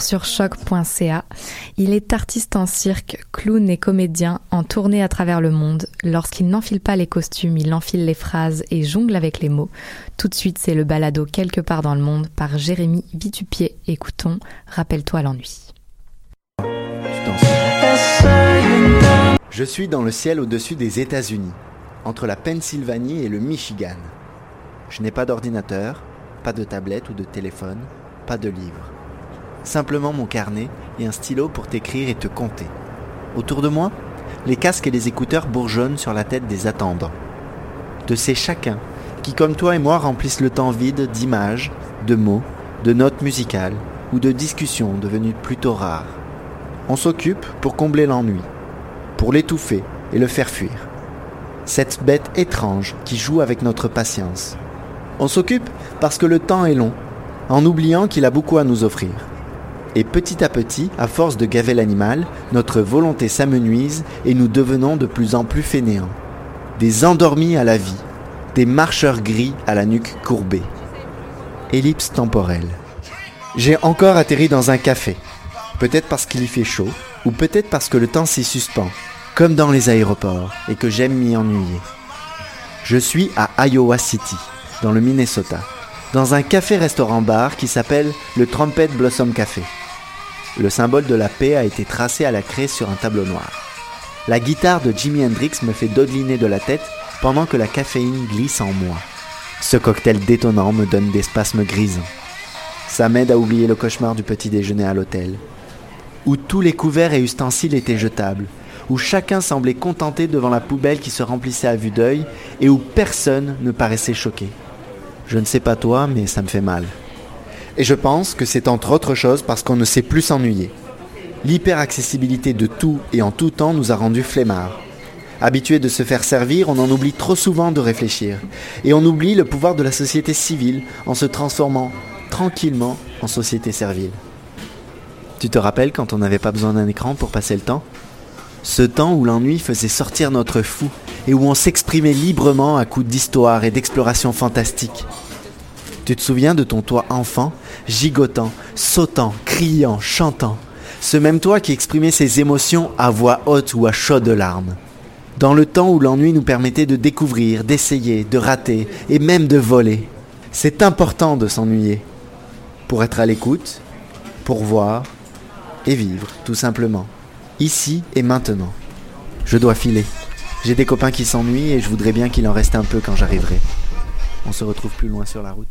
D: Sur choc.ca, il est artiste en cirque, clown et comédien en tournée à travers le monde. Lorsqu'il n'enfile pas les costumes, il enfile les phrases et jongle avec les mots. Tout de suite, c'est le balado Quelque part dans le monde par Jérémy Vitupier. Écoutons Rappelle-toi l'ennui.
Q: Je suis dans le ciel au-dessus des États-Unis, entre la Pennsylvanie et le Michigan. Je n'ai pas d'ordinateur, pas de tablette ou de téléphone, pas de livre. Simplement mon carnet et un stylo pour t'écrire et te compter. Autour de moi, les casques et les écouteurs bourgeonnent sur la tête des attendants. De ces chacun qui, comme toi et moi, remplissent le temps vide d'images, de mots, de notes musicales ou de discussions devenues plutôt rares. On s'occupe pour combler l'ennui, pour l'étouffer et le faire fuir. Cette bête étrange qui joue avec notre patience. On s'occupe parce que le temps est long, en oubliant qu'il a beaucoup à nous offrir. Et petit à petit, à force de gaver l'animal, notre volonté s'amenuise et nous devenons de plus en plus fainéants. Des endormis à la vie, des marcheurs gris à la nuque courbée. Ellipse temporelle. J'ai encore atterri dans un café. Peut-être parce qu'il y fait chaud, ou peut-être parce que le temps s'y suspend, comme dans les aéroports, et que j'aime m'y ennuyer. Je suis à Iowa City, dans le Minnesota, dans un café-restaurant-bar qui s'appelle le Trumpet Blossom Café. Le symbole de la paix a été tracé à la craie sur un tableau noir. La guitare de Jimi Hendrix me fait dodeliner de la tête pendant que la caféine glisse en moi. Ce cocktail détonnant me donne des spasmes grisants. Ça m'aide à oublier le cauchemar du petit déjeuner à l'hôtel, où tous les couverts et ustensiles étaient jetables, où chacun semblait contenté devant la poubelle qui se remplissait à vue d'œil et où personne ne paraissait choqué. Je ne sais pas toi, mais ça me fait mal. Et je pense que c'est entre autres choses parce qu'on ne sait plus s'ennuyer. L'hyperaccessibilité de tout et en tout temps nous a rendus flemmards. Habitués de se faire servir, on en oublie trop souvent de réfléchir. Et on oublie le pouvoir de la société civile en se transformant tranquillement en société servile. Tu te rappelles quand on n'avait pas besoin d'un écran pour passer le temps? Ce temps où l'ennui faisait sortir notre fou et où on s'exprimait librement à coups d'histoire et d'exploration fantastique. Tu te souviens de ton toi enfant, gigotant, sautant, criant, chantant? Ce même toi qui exprimait ses émotions à voix haute ou à chaudes larmes. Dans le temps où l'ennui nous permettait de découvrir, d'essayer, de rater et même de voler. C'est important de s'ennuyer. Pour être à l'écoute, pour voir et vivre, tout simplement. Ici et maintenant. Je dois filer. J'ai des copains qui s'ennuient et je voudrais bien qu'il en reste un peu quand j'arriverai. On se retrouve plus loin sur la route.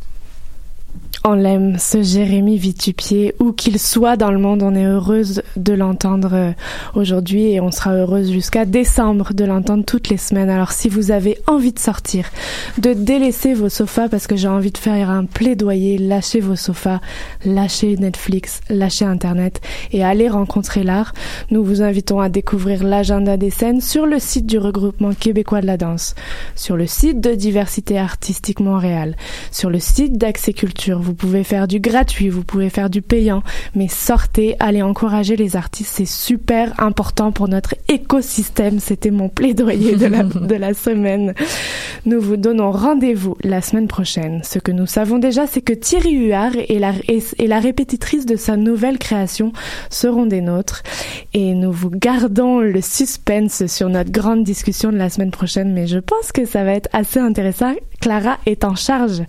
E: On l'aime, ce Jérémy Vitupier, où qu'il soit dans le monde, on est heureuse de l'entendre euh, aujourd'hui et on sera heureuse jusqu'à décembre de l'entendre toutes les semaines. Alors si vous avez envie de sortir, de délaisser vos sofas, parce que j'ai envie de faire un plaidoyer, lâchez vos sofas, lâchez Netflix, lâchez Internet et allez rencontrer l'art, nous vous invitons à découvrir l'agenda des scènes sur le site du regroupement québécois de la danse, sur le site de Diversité Artistique Montréal, sur le site d'Accès Culture vous pouvez faire du gratuit, vous pouvez faire du payant, mais sortez, allez encourager les artistes, c'est super important pour notre écosystème. C'était mon plaidoyer de la, de la semaine. Nous vous donnons rendez-vous la semaine prochaine. Ce que nous savons déjà, c'est que Thierry Huard et la, et la répétitrice de sa nouvelle création seront des nôtres. Et nous vous gardons le suspense sur notre grande discussion de la semaine prochaine, mais je pense que ça va être assez intéressant. Clara est en charge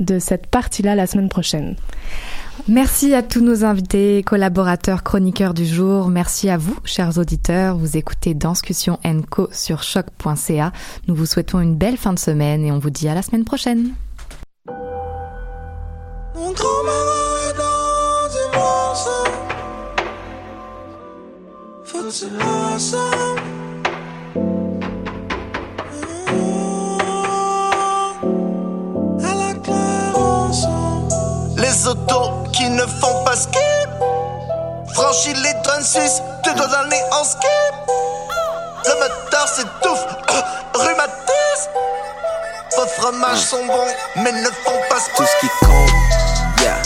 E: de cette partie-là la semaine prochaine.
D: Merci à tous nos invités, collaborateurs, chroniqueurs du jour. Merci à vous, chers auditeurs. Vous écoutez Danscussion Co sur choc.ca. Nous vous souhaitons une belle fin de semaine et on vous dit à la semaine prochaine.
R: Autos qui ne font pas skip. Franchis les 36, deux doigts dans le nez en skip. Le moteur s'étouffe, rhumatisme. Vos fromages sont bons, mais ne font pas skip.
S: Tout ce qui compte, yeah.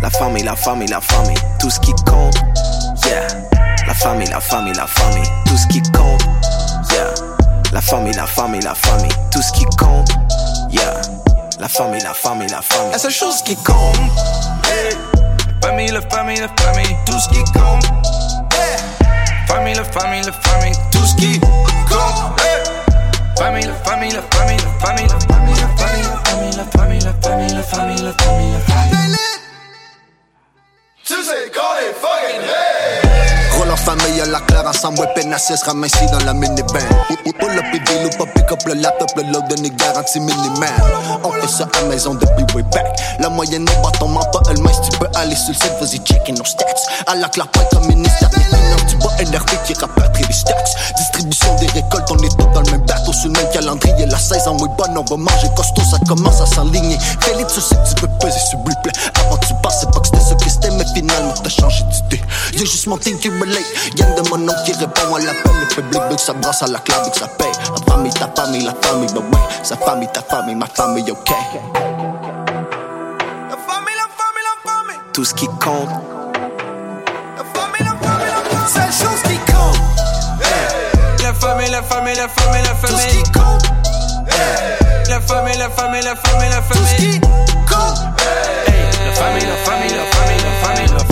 S: La famille, la famille, la famille. Tout ce qui compte, yeah. La famille, la famille, la famille. Tout ce qui compte, yeah. La famille, la famille, la famille. Tout ce qui compte, yeah. La famille, la famille, la famille.
R: La seule chose qui compte, yeah. Famille, la famille, la famille, tout ce qui compte. Yeah. Famille, la famille, la famille, tout ce qui compte. Yeah. Famille, la famille, la famille, la famille, la famille, la famille, la famille, la famille, la famille, la famille, la famille, la famille. Tu sais qu'on est fucking
S: Roll en famille à la claire ensemble, ouais, pénassé sera ici dans la minivan. Pull up et deal ou pas pick up le laptop, le load n'est garanti miniman. On fait ça à maison depuis way back. La moyenne au bâton ment pas elle Si tu peux aller sur le site, vas-y checker nos stats. À la point comme ministère finances, tu vois NRB qui rapatrie les stats. Distribution des récoltes, on est tous dans le même bateau, sur le même calendrier. La saison est bonne, on va manger costaud, ça commence à s'enligner. Félix, tu sais que tu peux peser vous plaît. Avant tu pensais pas que c'était ce que c'était, mais finalement t'as changé d'idée. Y'a juste mon team qui relate. Y'en de mon nom qui répond à l'appel. Le public veut que ça brasse à la clave et que ça paye. La famille, ta famille, la famille, bah ouais. Sa famille, ta famille, ma famille, ok.
R: La famille, la famille, la famille.
S: Tout ce qui compte,
R: La famille, la famille, la famille. Seule chose qui compte. La famille, la famille, la famille, la famille. Tout ce qui compte. La famille, la famille, la famille, la famille. Tout ce qui compte. La famille, la famille, la famille, la famille, la famille, la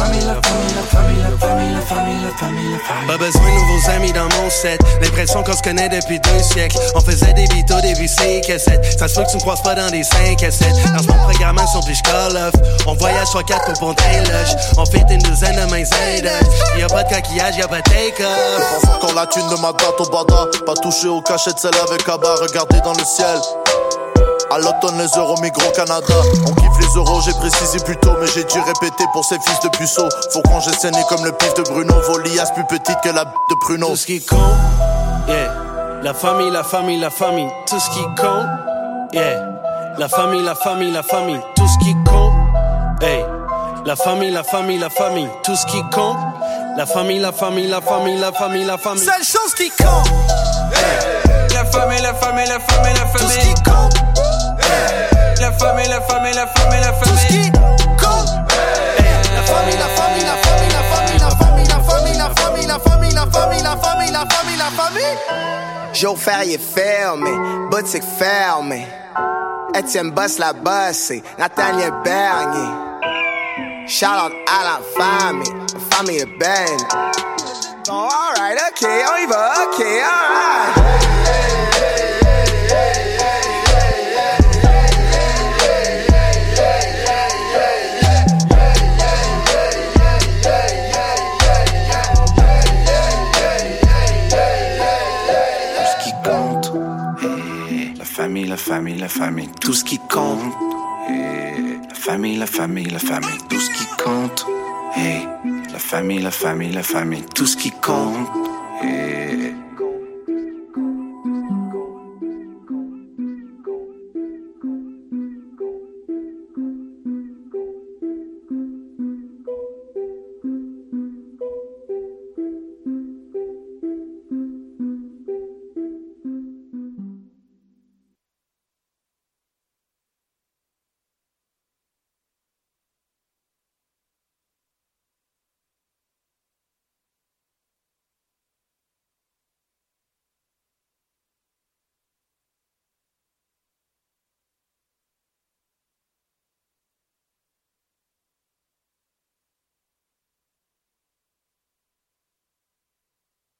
R: famille, la famille, la famille, la famille, la famille, la famille, la famille.
T: Pas besoin de nouveaux amis dans mon set. L'impression qu'on se connaît depuis deux siècles. On faisait des bitos, des VC cassettes. Ça se peut que tu me croises pas dans des 5 à 7. Dans mon programmation, puis je call off. On voyage soit 4 au pont loge. On fait une douzaine de mains aides. Y'a pas de coquillage, y'a pas de take-off.
U: Pense encore la thune de ma date au bada. Pas touché au cachet de celle avec Abba. Regardez dans le ciel. À l'automne, les euros migrent au Canada. On kiffe les euros, j'ai précisé plus tôt, mais j'ai dû répéter pour ces fils de puceaux. Faut qu'on j'ai saigné comme le pif de Bruno. Volias plus petite que la b de Pruno.
T: Tout ce qui compte, yeah. La famille, la famille, la famille. Tout ce qui compte, yeah. La famille, la famille, la famille. Tout ce qui compte, hey. La famille, la famille, la famille. Tout ce qui compte. La famille, la famille, la famille, la famille, la famille.
R: Seule chose qui compte. La famille, la famille, la famille, la famille. Tout ce qui compte. La famille, la famille, la famille, la famille. Tout ce qui compte.
S: la famille, la famille, la famille, la famille, la famille, la famille, la famille, la famille, la famille, la famille, la famille, la famille.
V: Joe Ferrier fermé, boutique fermée. Etienne Boss la bossé, Nathaniel Bernier. Shout out à la famille, la famille de Ben. Bon, alright, ok, on y va, ok, alright.
S: La famille, la famille, tout ce qui compte. La famille, la famille, la famille, tout ce qui compte. La famille, la famille, la famille, tout ce qui compte.